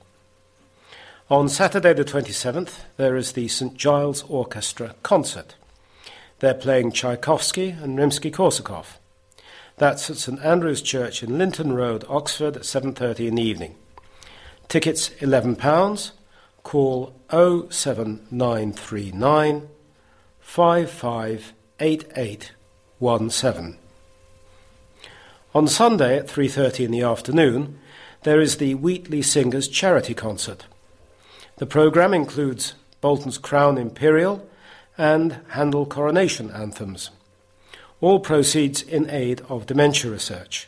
On Saturday the 27th, there is the St Giles Orchestra concert. They're playing Tchaikovsky and Rimsky Korsakov. That's at St Andrew's Church in Linton Road, Oxford, at 7:30 in the evening. Tickets £11. Call 07939 55 8817. On Sunday at 3:30 in the afternoon, there is the Wheatley Singers charity concert. The program includes Walton's Crown Imperial and Handel coronation anthems. All proceeds in aid of dementia research.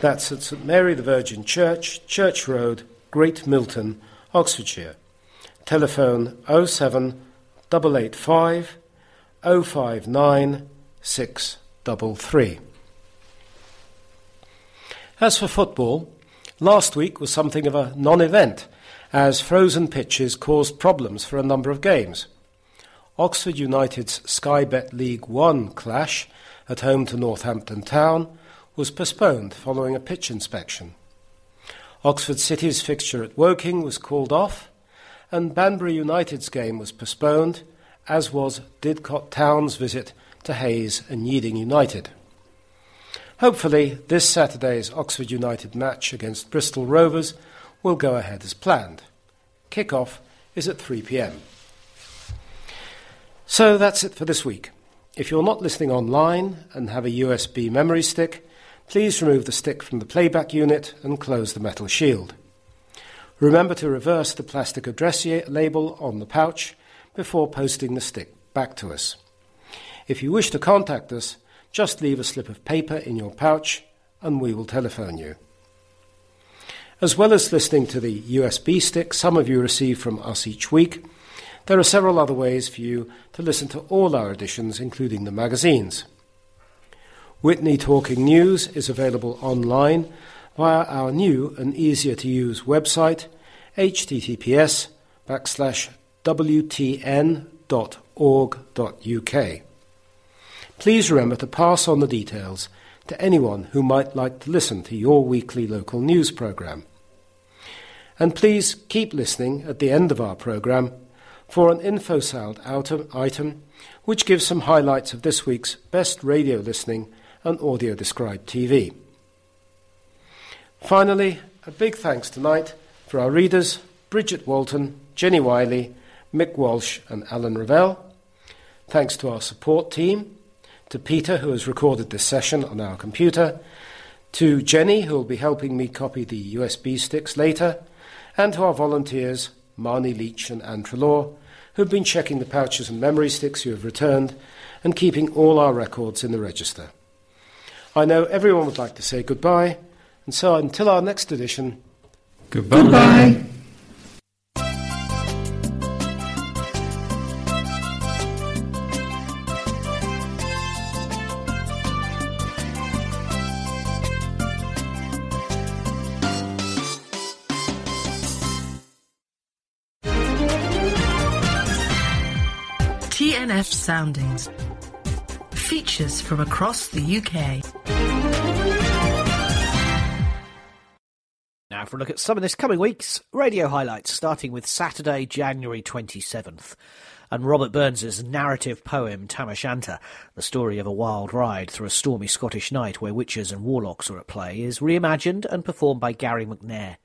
That's at St Mary the Virgin Church, Church Road, Great Milton, Oxfordshire. Telephone 07 885 059 633. As for football, last week was something of a non event, as frozen pitches caused problems for a number of games. Oxford United's Sky Bet League One clash at home to Northampton Town was postponed following a pitch inspection. Oxford City's fixture at Woking was called off, and Banbury United's game was postponed as was Didcot Town's visit to Hayes and Yeading United. Hopefully, this Saturday's Oxford United match against Bristol Rovers will go ahead as planned. Kick-off is at 3 pm. So that's it for this week. If you're not listening online and have a USB memory stick, please remove the stick from the playback unit and close the metal shield. Remember to reverse the plastic address label on the pouch before posting the stick back to us. If you wish to contact us, just leave a slip of paper in your pouch and we will telephone you. As well as listening to the USB stick some of you receive from us each week, there are several other ways for you to listen to all our editions, including the magazines. Witney Talking News is available online via our new and easier to use website, https backslash wtn.org.uk. Please remember to pass on the details to anyone who might like to listen to your weekly local news programme. And please keep listening at the end of our programme for an InfoSound item which gives some highlights of this week's best radio listening and audio described TV. Finally, a big thanks tonight for our readers Bridget Walton, Jenny Wiley, Mick Walsh, and Alan Revell. Thanks to our support team, to Peter, who has recorded this session on our computer, to Jenny, who will be helping me copy the USB sticks later, and to our volunteers, Marnie Leach and Anne Trelaw, who've been checking the pouches and memory sticks you have returned and keeping all our records in the register. I know everyone would like to say goodbye, and so until our next edition, goodbye. Goodbye. Soundings. Features from across the UK. Now, for a look at some of this coming week's radio highlights, starting with Saturday, January 27th. and Robert Burns's narrative poem Tam O'Shanter, the story of a wild ride through a stormy Scottish night where witches and warlocks are at play, is reimagined and performed by Gary McNair.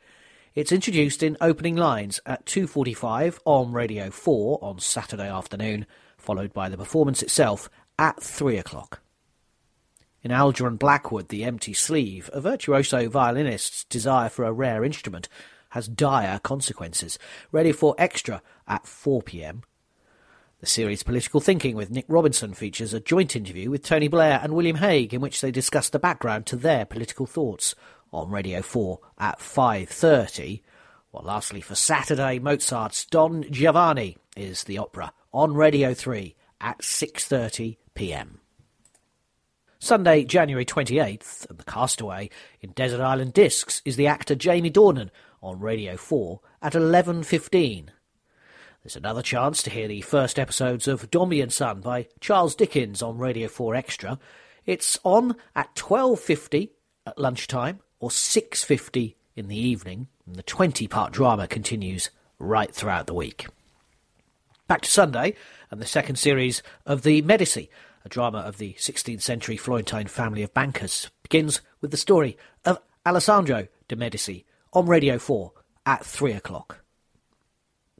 It's introduced in opening lines at 2.45 on Radio 4 on Saturday afternoon, followed by the performance itself at 3 o'clock. In Algernon Blackwood, the empty sleeve, a virtuoso violinist's desire for a rare instrument has dire consequences. Radio 4 Extra at 4 pm. The series Political Thinking with Nick Robinson features a joint interview with Tony Blair and William Hague in which they discuss the background to their political thoughts on Radio 4 at 5.30. Well, lastly, for Saturday, Mozart's Don Giovanni is the opera on Radio 3 at 6.30 p.m. Sunday, January 28th, at the Castaway in Desert Island Discs is the actor Jamie Dornan on Radio 4 at 11.15. There's another chance to hear the first episodes of Dombey and Son by Charles Dickens on Radio 4 Extra. It's on at 12.50 at lunchtime or 6.50 in the evening, and the 20-part drama continues right throughout the week. Back to Sunday, and the second series of The Medici, a drama of the 16th century Florentine family of bankers, begins with the story of Alessandro de Medici on Radio 4 at 3 o'clock.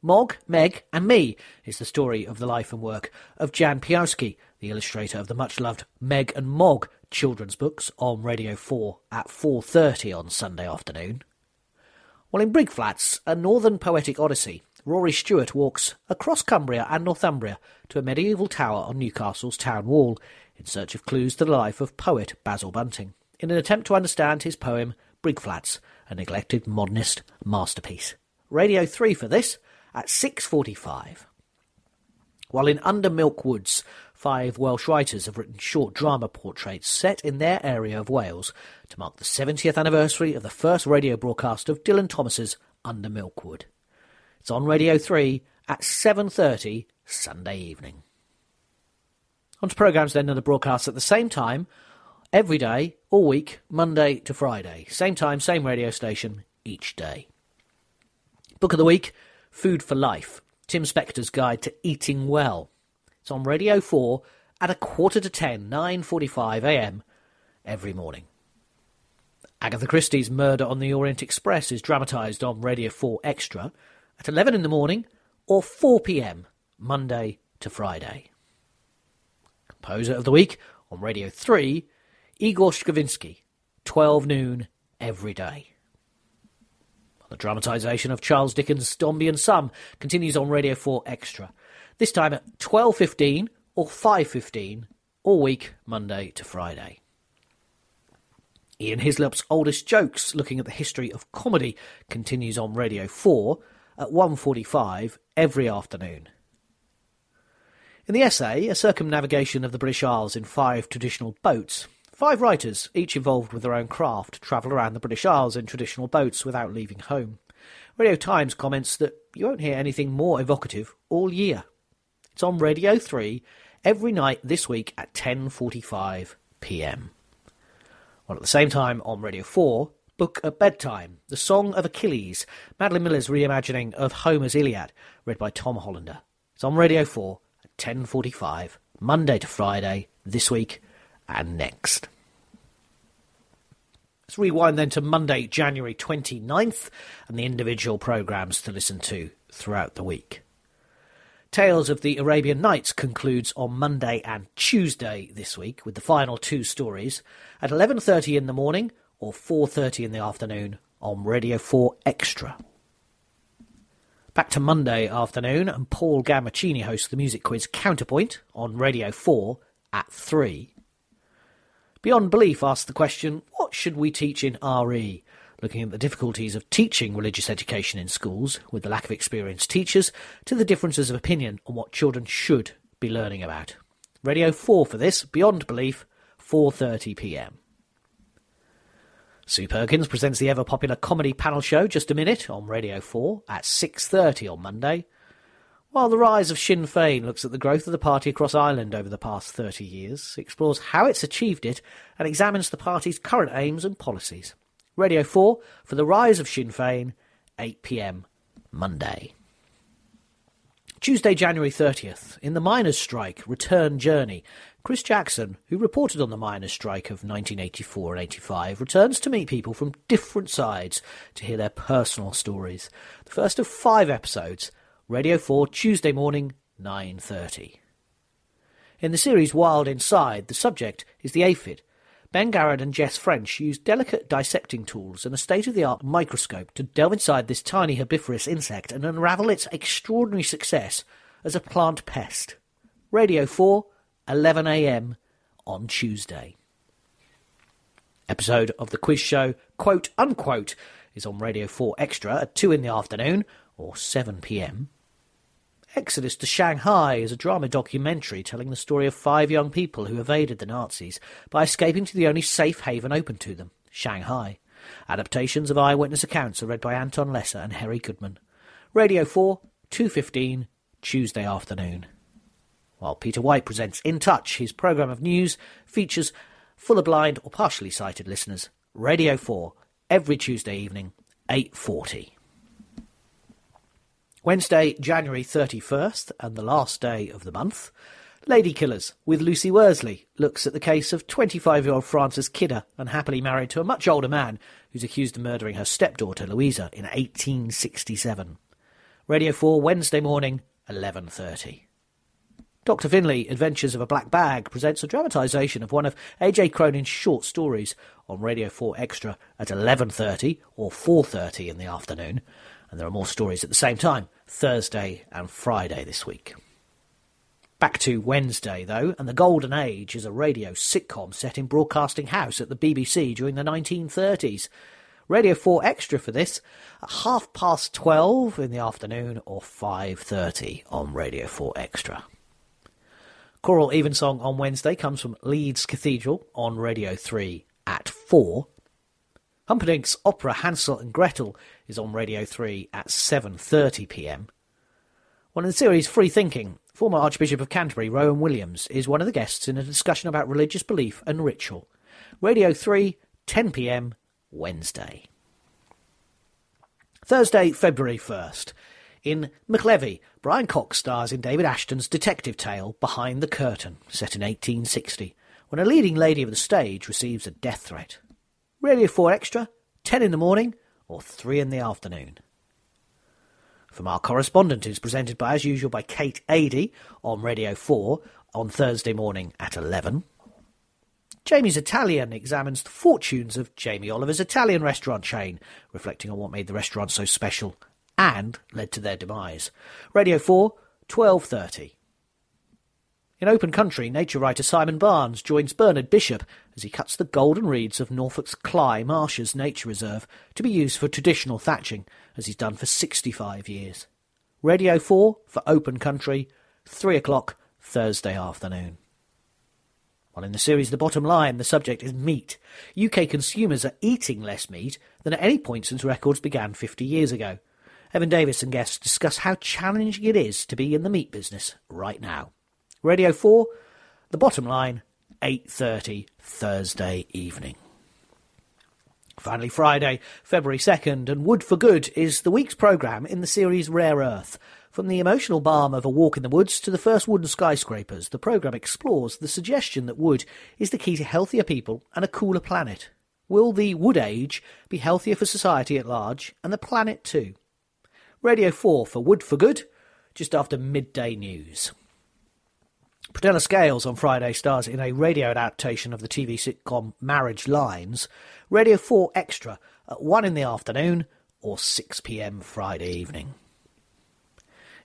Mog, Meg, and Me is the story of the life and work of Jan Piarski, the illustrator of the much-loved Meg and Mog children's books on Radio 4 at 4.30 on Sunday afternoon. While in Briggflatts, a northern poetic odyssey, Rory Stewart walks across Cumbria and Northumbria to a medieval tower on Newcastle's town wall in search of clues to the life of poet Basil Bunting, in an attempt to understand his poem Briggflatts, a neglected modernist masterpiece. Radio 3 for this at 6.45. While in Under Milk Woods, five Welsh writers have written short drama portraits set in their area of Wales to mark the 70th anniversary of the first radio broadcast of Dylan Thomas's Under Milkwood. It's on Radio 3 at 7.30 Sunday evening. On to programmes then and the broadcasts at the same time, every day, all week, Monday to Friday. Same time, same radio station, each day. Book of the week, Food for Life, Tim Spector's Guide to Eating Well. It's on Radio 4 at a quarter to 10, 9.45am every morning. Agatha Christie's Murder on the Orient Express is dramatised on Radio 4 Extra at 11 in the morning or 4pm, Monday to Friday. Composer of the Week on Radio 3, Igor Stravinsky, 12 noon every day. The dramatisation of Charles Dickens' Dombey and Son continues on Radio 4 Extra, this time at 12.15 or 5.15 all week, Monday to Friday. Ian Hislop's Oldest Jokes, looking at the history of comedy, continues on Radio 4 at 1.45 every afternoon. In the essay, A Circumnavigation of the British Isles in Five Traditional Boats, five writers, each involved with their own craft, travel around the British Isles in traditional boats without leaving home. Radio Times comments that you won't hear anything more evocative all year. It's on Radio 3 every night this week at 10:45 p.m. While at the same time on Radio 4, Book at Bedtime, The Song of Achilles, Madeline Miller's reimagining of Homer's Iliad, read by Tom Hollander. It's on Radio 4 at 10:45 Monday to Friday this week and next. Let's rewind then to Monday, January 29th, and the individual programmes to listen to throughout the week. Tales of the Arabian Nights concludes on Monday and Tuesday this week with the final two stories at 11:30 in the morning or 4:30 in the afternoon on Radio 4 Extra. Back to Monday afternoon and Paul Gambaccini hosts the music quiz Counterpoint on Radio 4 at 3. Beyond Belief asks the question, what should we teach in RE? looking at the difficulties of teaching religious education in schools with the lack of experienced teachers to the differences of opinion on what children should be learning about. Radio 4 for this, Beyond Belief, 4:30 p.m. Sue Perkins presents the ever popular comedy panel show Just a Minute on Radio 4 at 6:30 on Monday. While the rise of Sinn Féin looks at the growth of the party across Ireland over the past 30 years, explores how it's achieved it, and examines the party's current aims and policies. Radio 4 for the rise of Sinn Féin, 8pm Monday. Tuesday, January 30th, in the miners' strike return journey, Chris Jackson, who reported on the miners' strike of 1984 and 85, returns to meet people from different sides to hear their personal stories. The first of five episodes, Radio 4, Tuesday morning, 9.30. In the series Wild Inside, the subject is the aphid. Ben Garrett and Jess French use delicate dissecting tools and a state-of-the-art microscope to delve inside this tiny herbivorous insect and unravel its extraordinary success as a plant pest. Radio 4, 11am on Tuesday. Episode of the quiz show, quote unquote, is on Radio 4 Extra at 2 in the afternoon or 7pm. Exodus to Shanghai is a drama documentary telling the story of five young people who evaded the Nazis by escaping to the only safe haven open to them, Shanghai. Adaptations of eyewitness accounts are read by Anton Lesser and Harry Goodman. Radio 4, 2.15, Tuesday afternoon while Peter White presents In Touch, his programme of news features full of blind or partially sighted listeners. Radio 4, every Tuesday evening, 8.40. Wednesday, January 31st, and the last day of the month, Lady Killers with Lucy Worsley looks at the case of 25-year-old Frances Kidder, unhappily married to a much older man who's accused of murdering her stepdaughter Louisa in 1867. Radio 4, Wednesday morning, 11.30. Dr. Finlay, Adventures of a Black Bag, presents a dramatisation of one of A.J. Cronin's short stories on Radio 4 Extra at 11.30 or 4.30 in the afternoon. And there are more stories at the same time, Thursday and Friday this week. Back to Wednesday, though, and The Golden Age is a radio sitcom set in Broadcasting House at the BBC during the 1930s. Radio 4 Extra for this at half past 12 in the afternoon or 5.30 on Radio 4 Extra. Choral Evensong on Wednesday comes from Leeds Cathedral on Radio 3 at 4. Humperdinck's opera Hansel and Gretel is on Radio 3 at 7.30pm. One in the series Free Thinking, former Archbishop of Canterbury Rowan Williams is one of the guests in a discussion about religious belief and ritual. Radio 3, 10pm, Wednesday. Thursday, February 1st. In McLevy, Brian Cox stars in David Ashton's detective tale Behind the Curtain, set in 1860, when a leading lady of the stage receives a death threat. Radio 4 Extra, 10 in the morning or 3 in the afternoon. From our correspondent is presented by, as usual, by Kate Adie on Radio 4 on Thursday morning at 11. Jamie's Italian examines the fortunes of Jamie Oliver's Italian restaurant chain, reflecting on what made the restaurant so special and led to their demise. Radio 4, 12.30. In open country, nature writer Simon Barnes joins Bernard Bishop as he cuts the golden reeds of Norfolk's Cley Marshes Nature Reserve to be used for traditional thatching, as he's done for 65 years. Radio 4 for open country, 3 o'clock Thursday afternoon. While in the series The Bottom Line, the subject is meat. UK consumers are eating less meat than at any point since records began 50 years ago. Evan Davis and guests discuss how challenging it is to be in the meat business right now. Radio 4, The Bottom Line, 8.30 Thursday evening. Finally, Friday, February 2nd, and Wood for Good is the week's programme in the series Rare Earth. From the emotional balm of a walk in the woods to the first wooden skyscrapers, the programme explores the suggestion that wood is the key to healthier people and a cooler planet. Will the wood age be healthier for society at large and the planet too? Radio 4 for Wood for Good, just after midday news. Prunella Scales on Friday stars in a radio adaptation of the TV sitcom Marriage Lines. Radio 4 Extra at 1 in the afternoon or 6 pm Friday evening.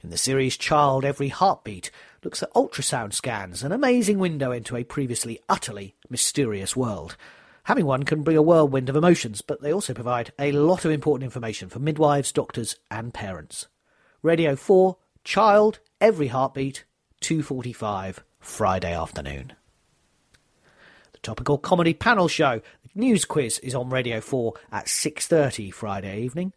In the series Child Every Heartbeat looks at ultrasound scans, an amazing window into a previously utterly mysterious world. Having one can bring a whirlwind of emotions, but they also provide a lot of important information for midwives, doctors, and parents. Radio 4, Child, Every Heartbeat, 2.45, Friday afternoon. The topical comedy panel show, the news quiz, is on Radio 4 at 6.30 Friday evening.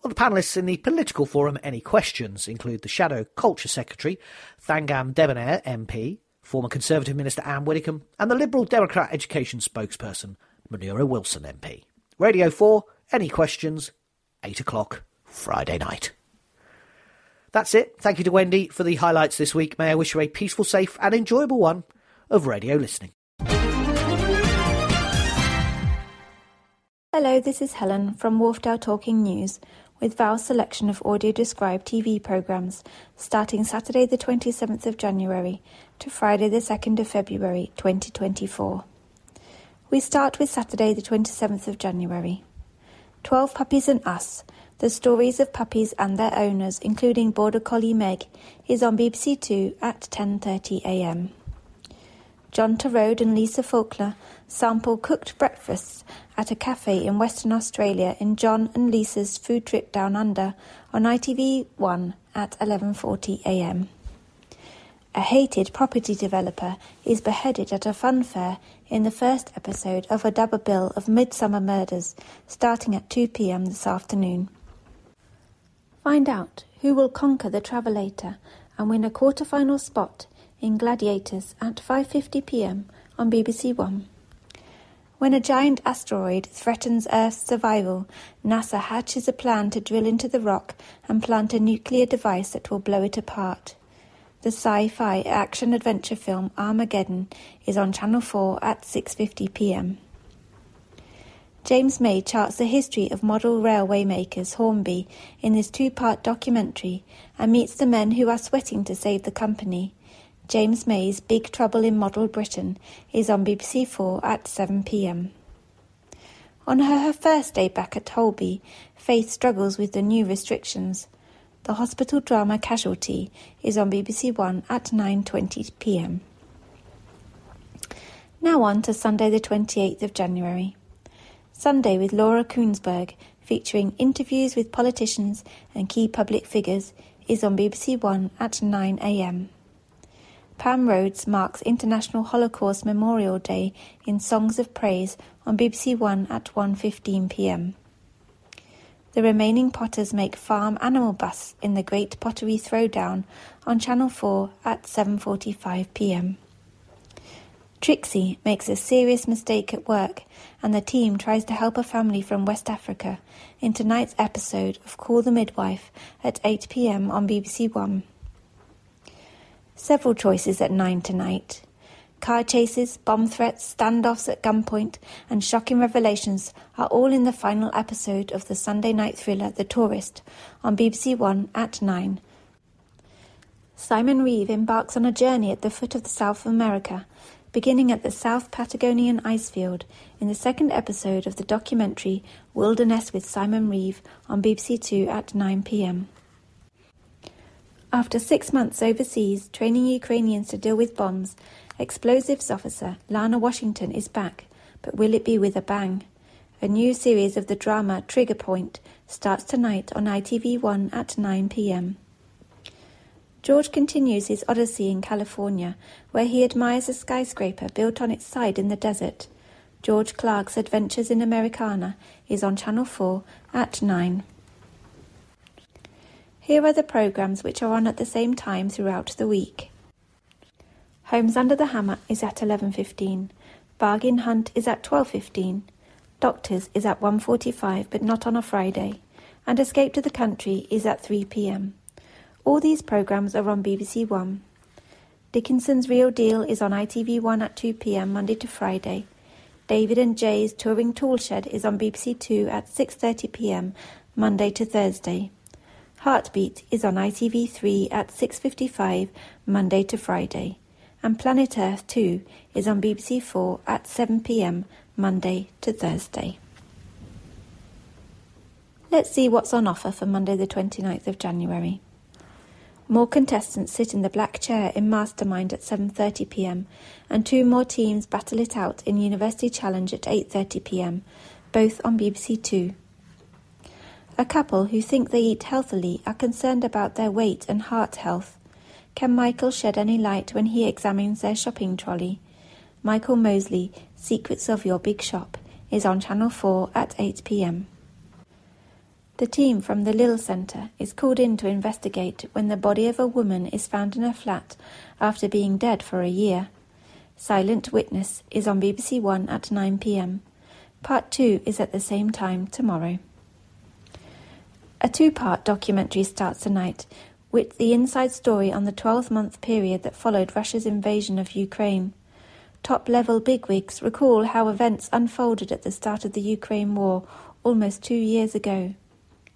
While the panellists in the political forum Any Questions include the Shadow Culture Secretary, Thangam Debbonaire MP, former Conservative Minister Anne Widdecombe, and the Liberal Democrat Education Spokesperson Munira Wilson MP. Radio 4, any questions? 8 o'clock Friday night. That's it. Thank you to Wendy for the highlights this week. May I wish you a peaceful, safe, and enjoyable one of radio listening. Hello, this is Helen from Wharfedale Talking News with Val's selection of audio described TV programmes starting Saturday the 27th of January to Friday the 2nd of February 2024. We start with Saturday the 27th of January. 12 Puppies and Us, the stories of puppies and their owners including Border Collie Meg is on BBC Two at 10.30am. John Torode and Lisa Faulkner sample cooked breakfasts at a cafe in Western Australia in John and Lisa's Food Trip Down Under on ITV1 at 11.40am. A hated property developer is beheaded at a fun fair in the first episode of a double bill of Midsomer Murders starting at 2pm this afternoon. Find out who will conquer the Travelator and win a quarter-final spot in Gladiators at 5.50pm on BBC One. When a giant asteroid threatens Earth's survival, NASA hatches a plan to drill into the rock and plant a nuclear device that will blow it apart. The sci-fi action-adventure film Armageddon is on Channel 4 at 6:50 p.m. James May charts the history of model railway makers Hornby in this two-part documentary and meets the men who are sweating to save the company. James May's Big Trouble in Model Britain is on BBC Four at 7pm. On her first day back at Holby, Faith struggles with the new restrictions. The hospital drama Casualty is on BBC One at 9.20pm. Now on to Sunday the 28th of January. Sunday with Laura Kuenssberg, featuring interviews with politicians and key public figures, is on BBC One at 9am. Pam Rhodes marks International Holocaust Memorial Day in Songs of Praise on BBC One at 1:15 p.m. The remaining potters make farm animal busts in the Great Pottery Throwdown on Channel 4 at 7:45 p.m. Trixie makes a serious mistake at work and the team tries to help a family from West Africa in tonight's episode of Call the Midwife at 8 p.m. on BBC One. Several choices at 9 tonight. Car chases, bomb threats, standoffs at gunpoint, and shocking revelations are all in the final episode of the Sunday night thriller The Tourist on BBC One at 9. Simon Reeve embarks on a journey at the foot of the South America, beginning at the South Patagonian icefield in the second episode of the documentary Wilderness with Simon Reeve on BBC Two at 9 pm. After six months overseas training Ukrainians to deal with bombs, explosives officer Lana Washington is back, but will it be with a bang? A new series of the drama Trigger Point starts tonight on ITV1 at 9 pm. George continues his odyssey in California, where he admires a skyscraper built on its side in the desert. George Clark's Adventures in Americana is on Channel 4 at 9. Here are the programmes which are on at the same time throughout the week. Homes Under the Hammer is at 11.15. Bargain Hunt is at 12.15. Doctors is at 1.45 but not on a Friday. And Escape to the Country is at 3pm. All these programmes are on BBC One. Dickinson's Real Deal is on ITV1 at 2pm Monday to Friday. David and Jay's Touring Toolshed is on BBC Two at 6.30pm Monday to Thursday. Heartbeat is on ITV3 at 6.55 Monday to Friday. And Planet Earth 2 is on BBC 4 at 7pm Monday to Thursday. Let's see what's on offer for Monday the 29th of January. More contestants sit in the black chair in Mastermind at 7:30 p.m. and two more teams battle it out in University Challenge at 8:30 p.m., both on BBC 2. A couple who think they eat healthily are concerned about their weight and heart health. Can Michael shed any light when he examines their shopping trolley? Michael Mosley, Secrets of Your Big Shop, is on Channel 4 at 8 pm. The team from the Lyell Centre is called in to investigate when the body of a woman is found in a flat after being dead for a year. Silent Witness is on BBC One at 9 pm. Part 2 is at the same time tomorrow. A two part documentary starts tonight with the inside story on the 12 month period that followed Russia's invasion of Ukraine. Top level bigwigs recall how events unfolded at the start of the Ukraine war almost two years ago.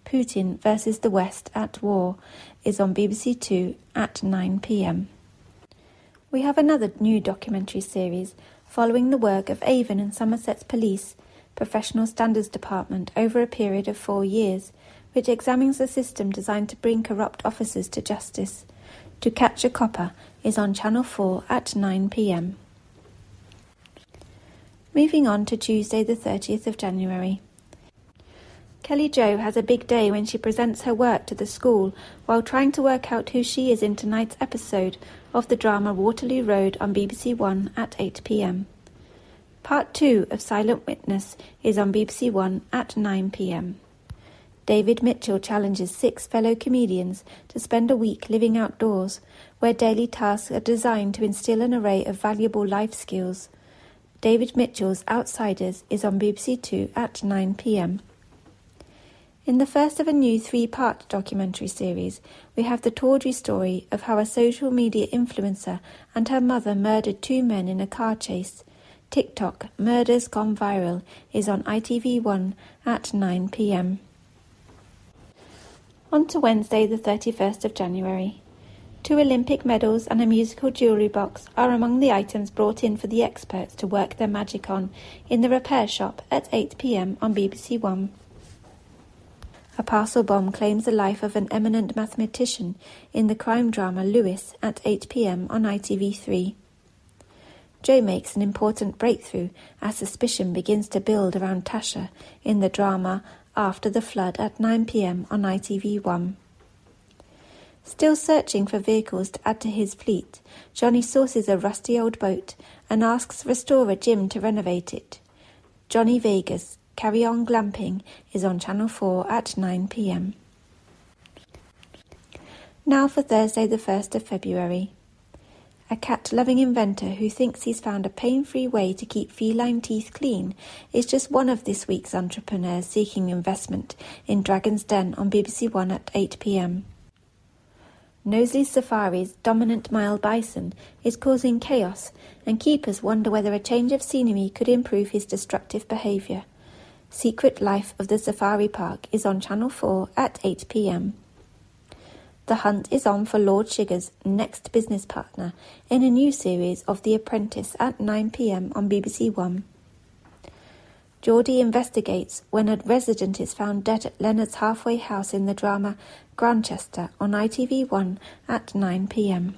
Putin versus the West at War is on BBC Two at 9 pm. We have another new documentary series following the work of Avon and Somerset's Police Professional Standards Department over a period of four years, which examines a system designed to bring corrupt officers to justice. To Catch a Copper is on Channel 4 at 9 pm. Moving on to Tuesday, the 30th of January. Kelly Jo has a big day when she presents her work to the school while trying to work out who she is in tonight's episode of the drama Waterloo Road on BBC One at 8 pm. Part 2 of Silent Witness is on BBC One at 9 pm. David Mitchell challenges six fellow comedians to spend a week living outdoors, where daily tasks are designed to instill an array of valuable life skills. David Mitchell's Outsiders is on BBC Two at 9 pm. In the first of a new three part documentary series, we have the tawdry story of how a social media influencer and her mother murdered two men in a car chase. TikTok Murders Gone Viral is on ITV1 at 9 pm. On to Wednesday, the 31st of January. Two Olympic medals and a musical jewellery box are among the items brought in for the experts to work their magic on in the repair shop at 8 pm on BBC One. A parcel bomb claims the life of an eminent mathematician in the crime drama Lewis at 8 pm on ITV3. Joe makes an important breakthrough as suspicion begins to build around Tasha in the drama After the Flood at 9 pm on ITV1. Still searching for vehicles to add to his fleet, Johnny sources a rusty old boat and asks restorer Jim to renovate it. Johnny Vegas, Carry On Glamping, is on Channel 4 at 9 pm. Now for Thursday, the 1st of February. A cat loving inventor who thinks he's found a pain free way to keep feline teeth clean is just one of this week's entrepreneurs seeking investment in Dragon's Den on BBC One at 8 pm. Knowsley Safari's dominant male bison is causing chaos, and keepers wonder whether a change of scenery could improve his destructive behaviour. Secret Life of the Safari Park is on Channel 4 at 8 pm. The hunt is on for Lord Sugar's next business partner in a new series of The Apprentice at 9 pm on BBC One. Geordie investigates when a resident is found dead at Leonard's halfway house in the drama Grantchester on ITV1 at 9 pm.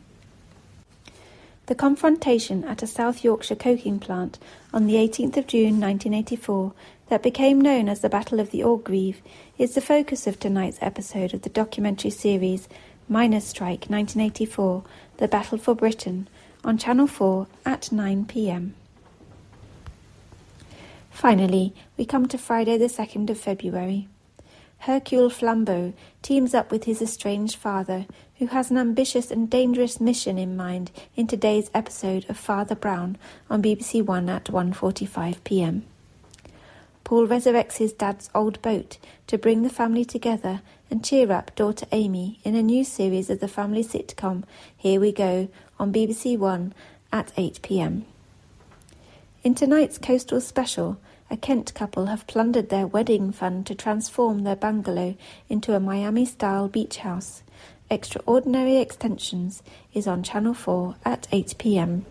The confrontation at a South Yorkshire coking plant on the 18th of June 1984 that became known as the Battle of the Orgreave is the focus of tonight's episode of the documentary series Miners' Strike 1984 The Battle for Britain on Channel 4 at 9 pm. Finally, we come to Friday, the 2nd of February. Hercule Flambeau teams up with his estranged father, who has an ambitious and dangerous mission in mind in today's episode of Father Brown on BBC One at 1:45 p.m. Paul resurrects his dad's old boat to bring the family together and cheer up daughter Amy in a new series of the family sitcom Here We Go on BBC One at 8 pm. In tonight's coastal special, a Kent couple have plundered their wedding fund to transform their bungalow into a Miami style beach house. Extraordinary Extensions is on Channel 4 at 8 pm.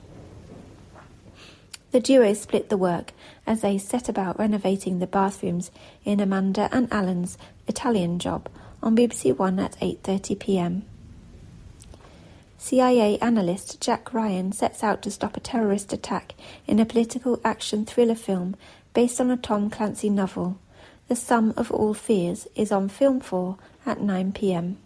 The duo split the work as they set about renovating the bathrooms in Amanda and Alan's Italian job on BBC One at 8:30 p.m. CIA analyst Jack Ryan sets out to stop a terrorist attack in a political action thriller film based on a Tom Clancy novel. The Sum of All Fears is on Film 4 at 9 pm.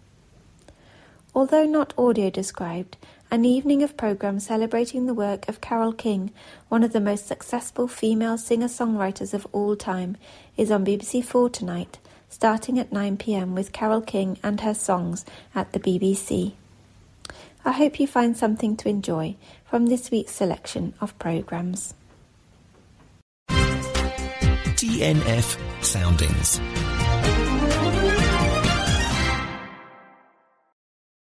Although not audio described, an evening of programmes celebrating the work of Carole King, one of the most successful female singer-songwriters of all time, is on BBC Four tonight, starting at 9pm with Carole King and her songs at the BBC. I hope you find something to enjoy from this week's selection of programmes. DNF Soundings.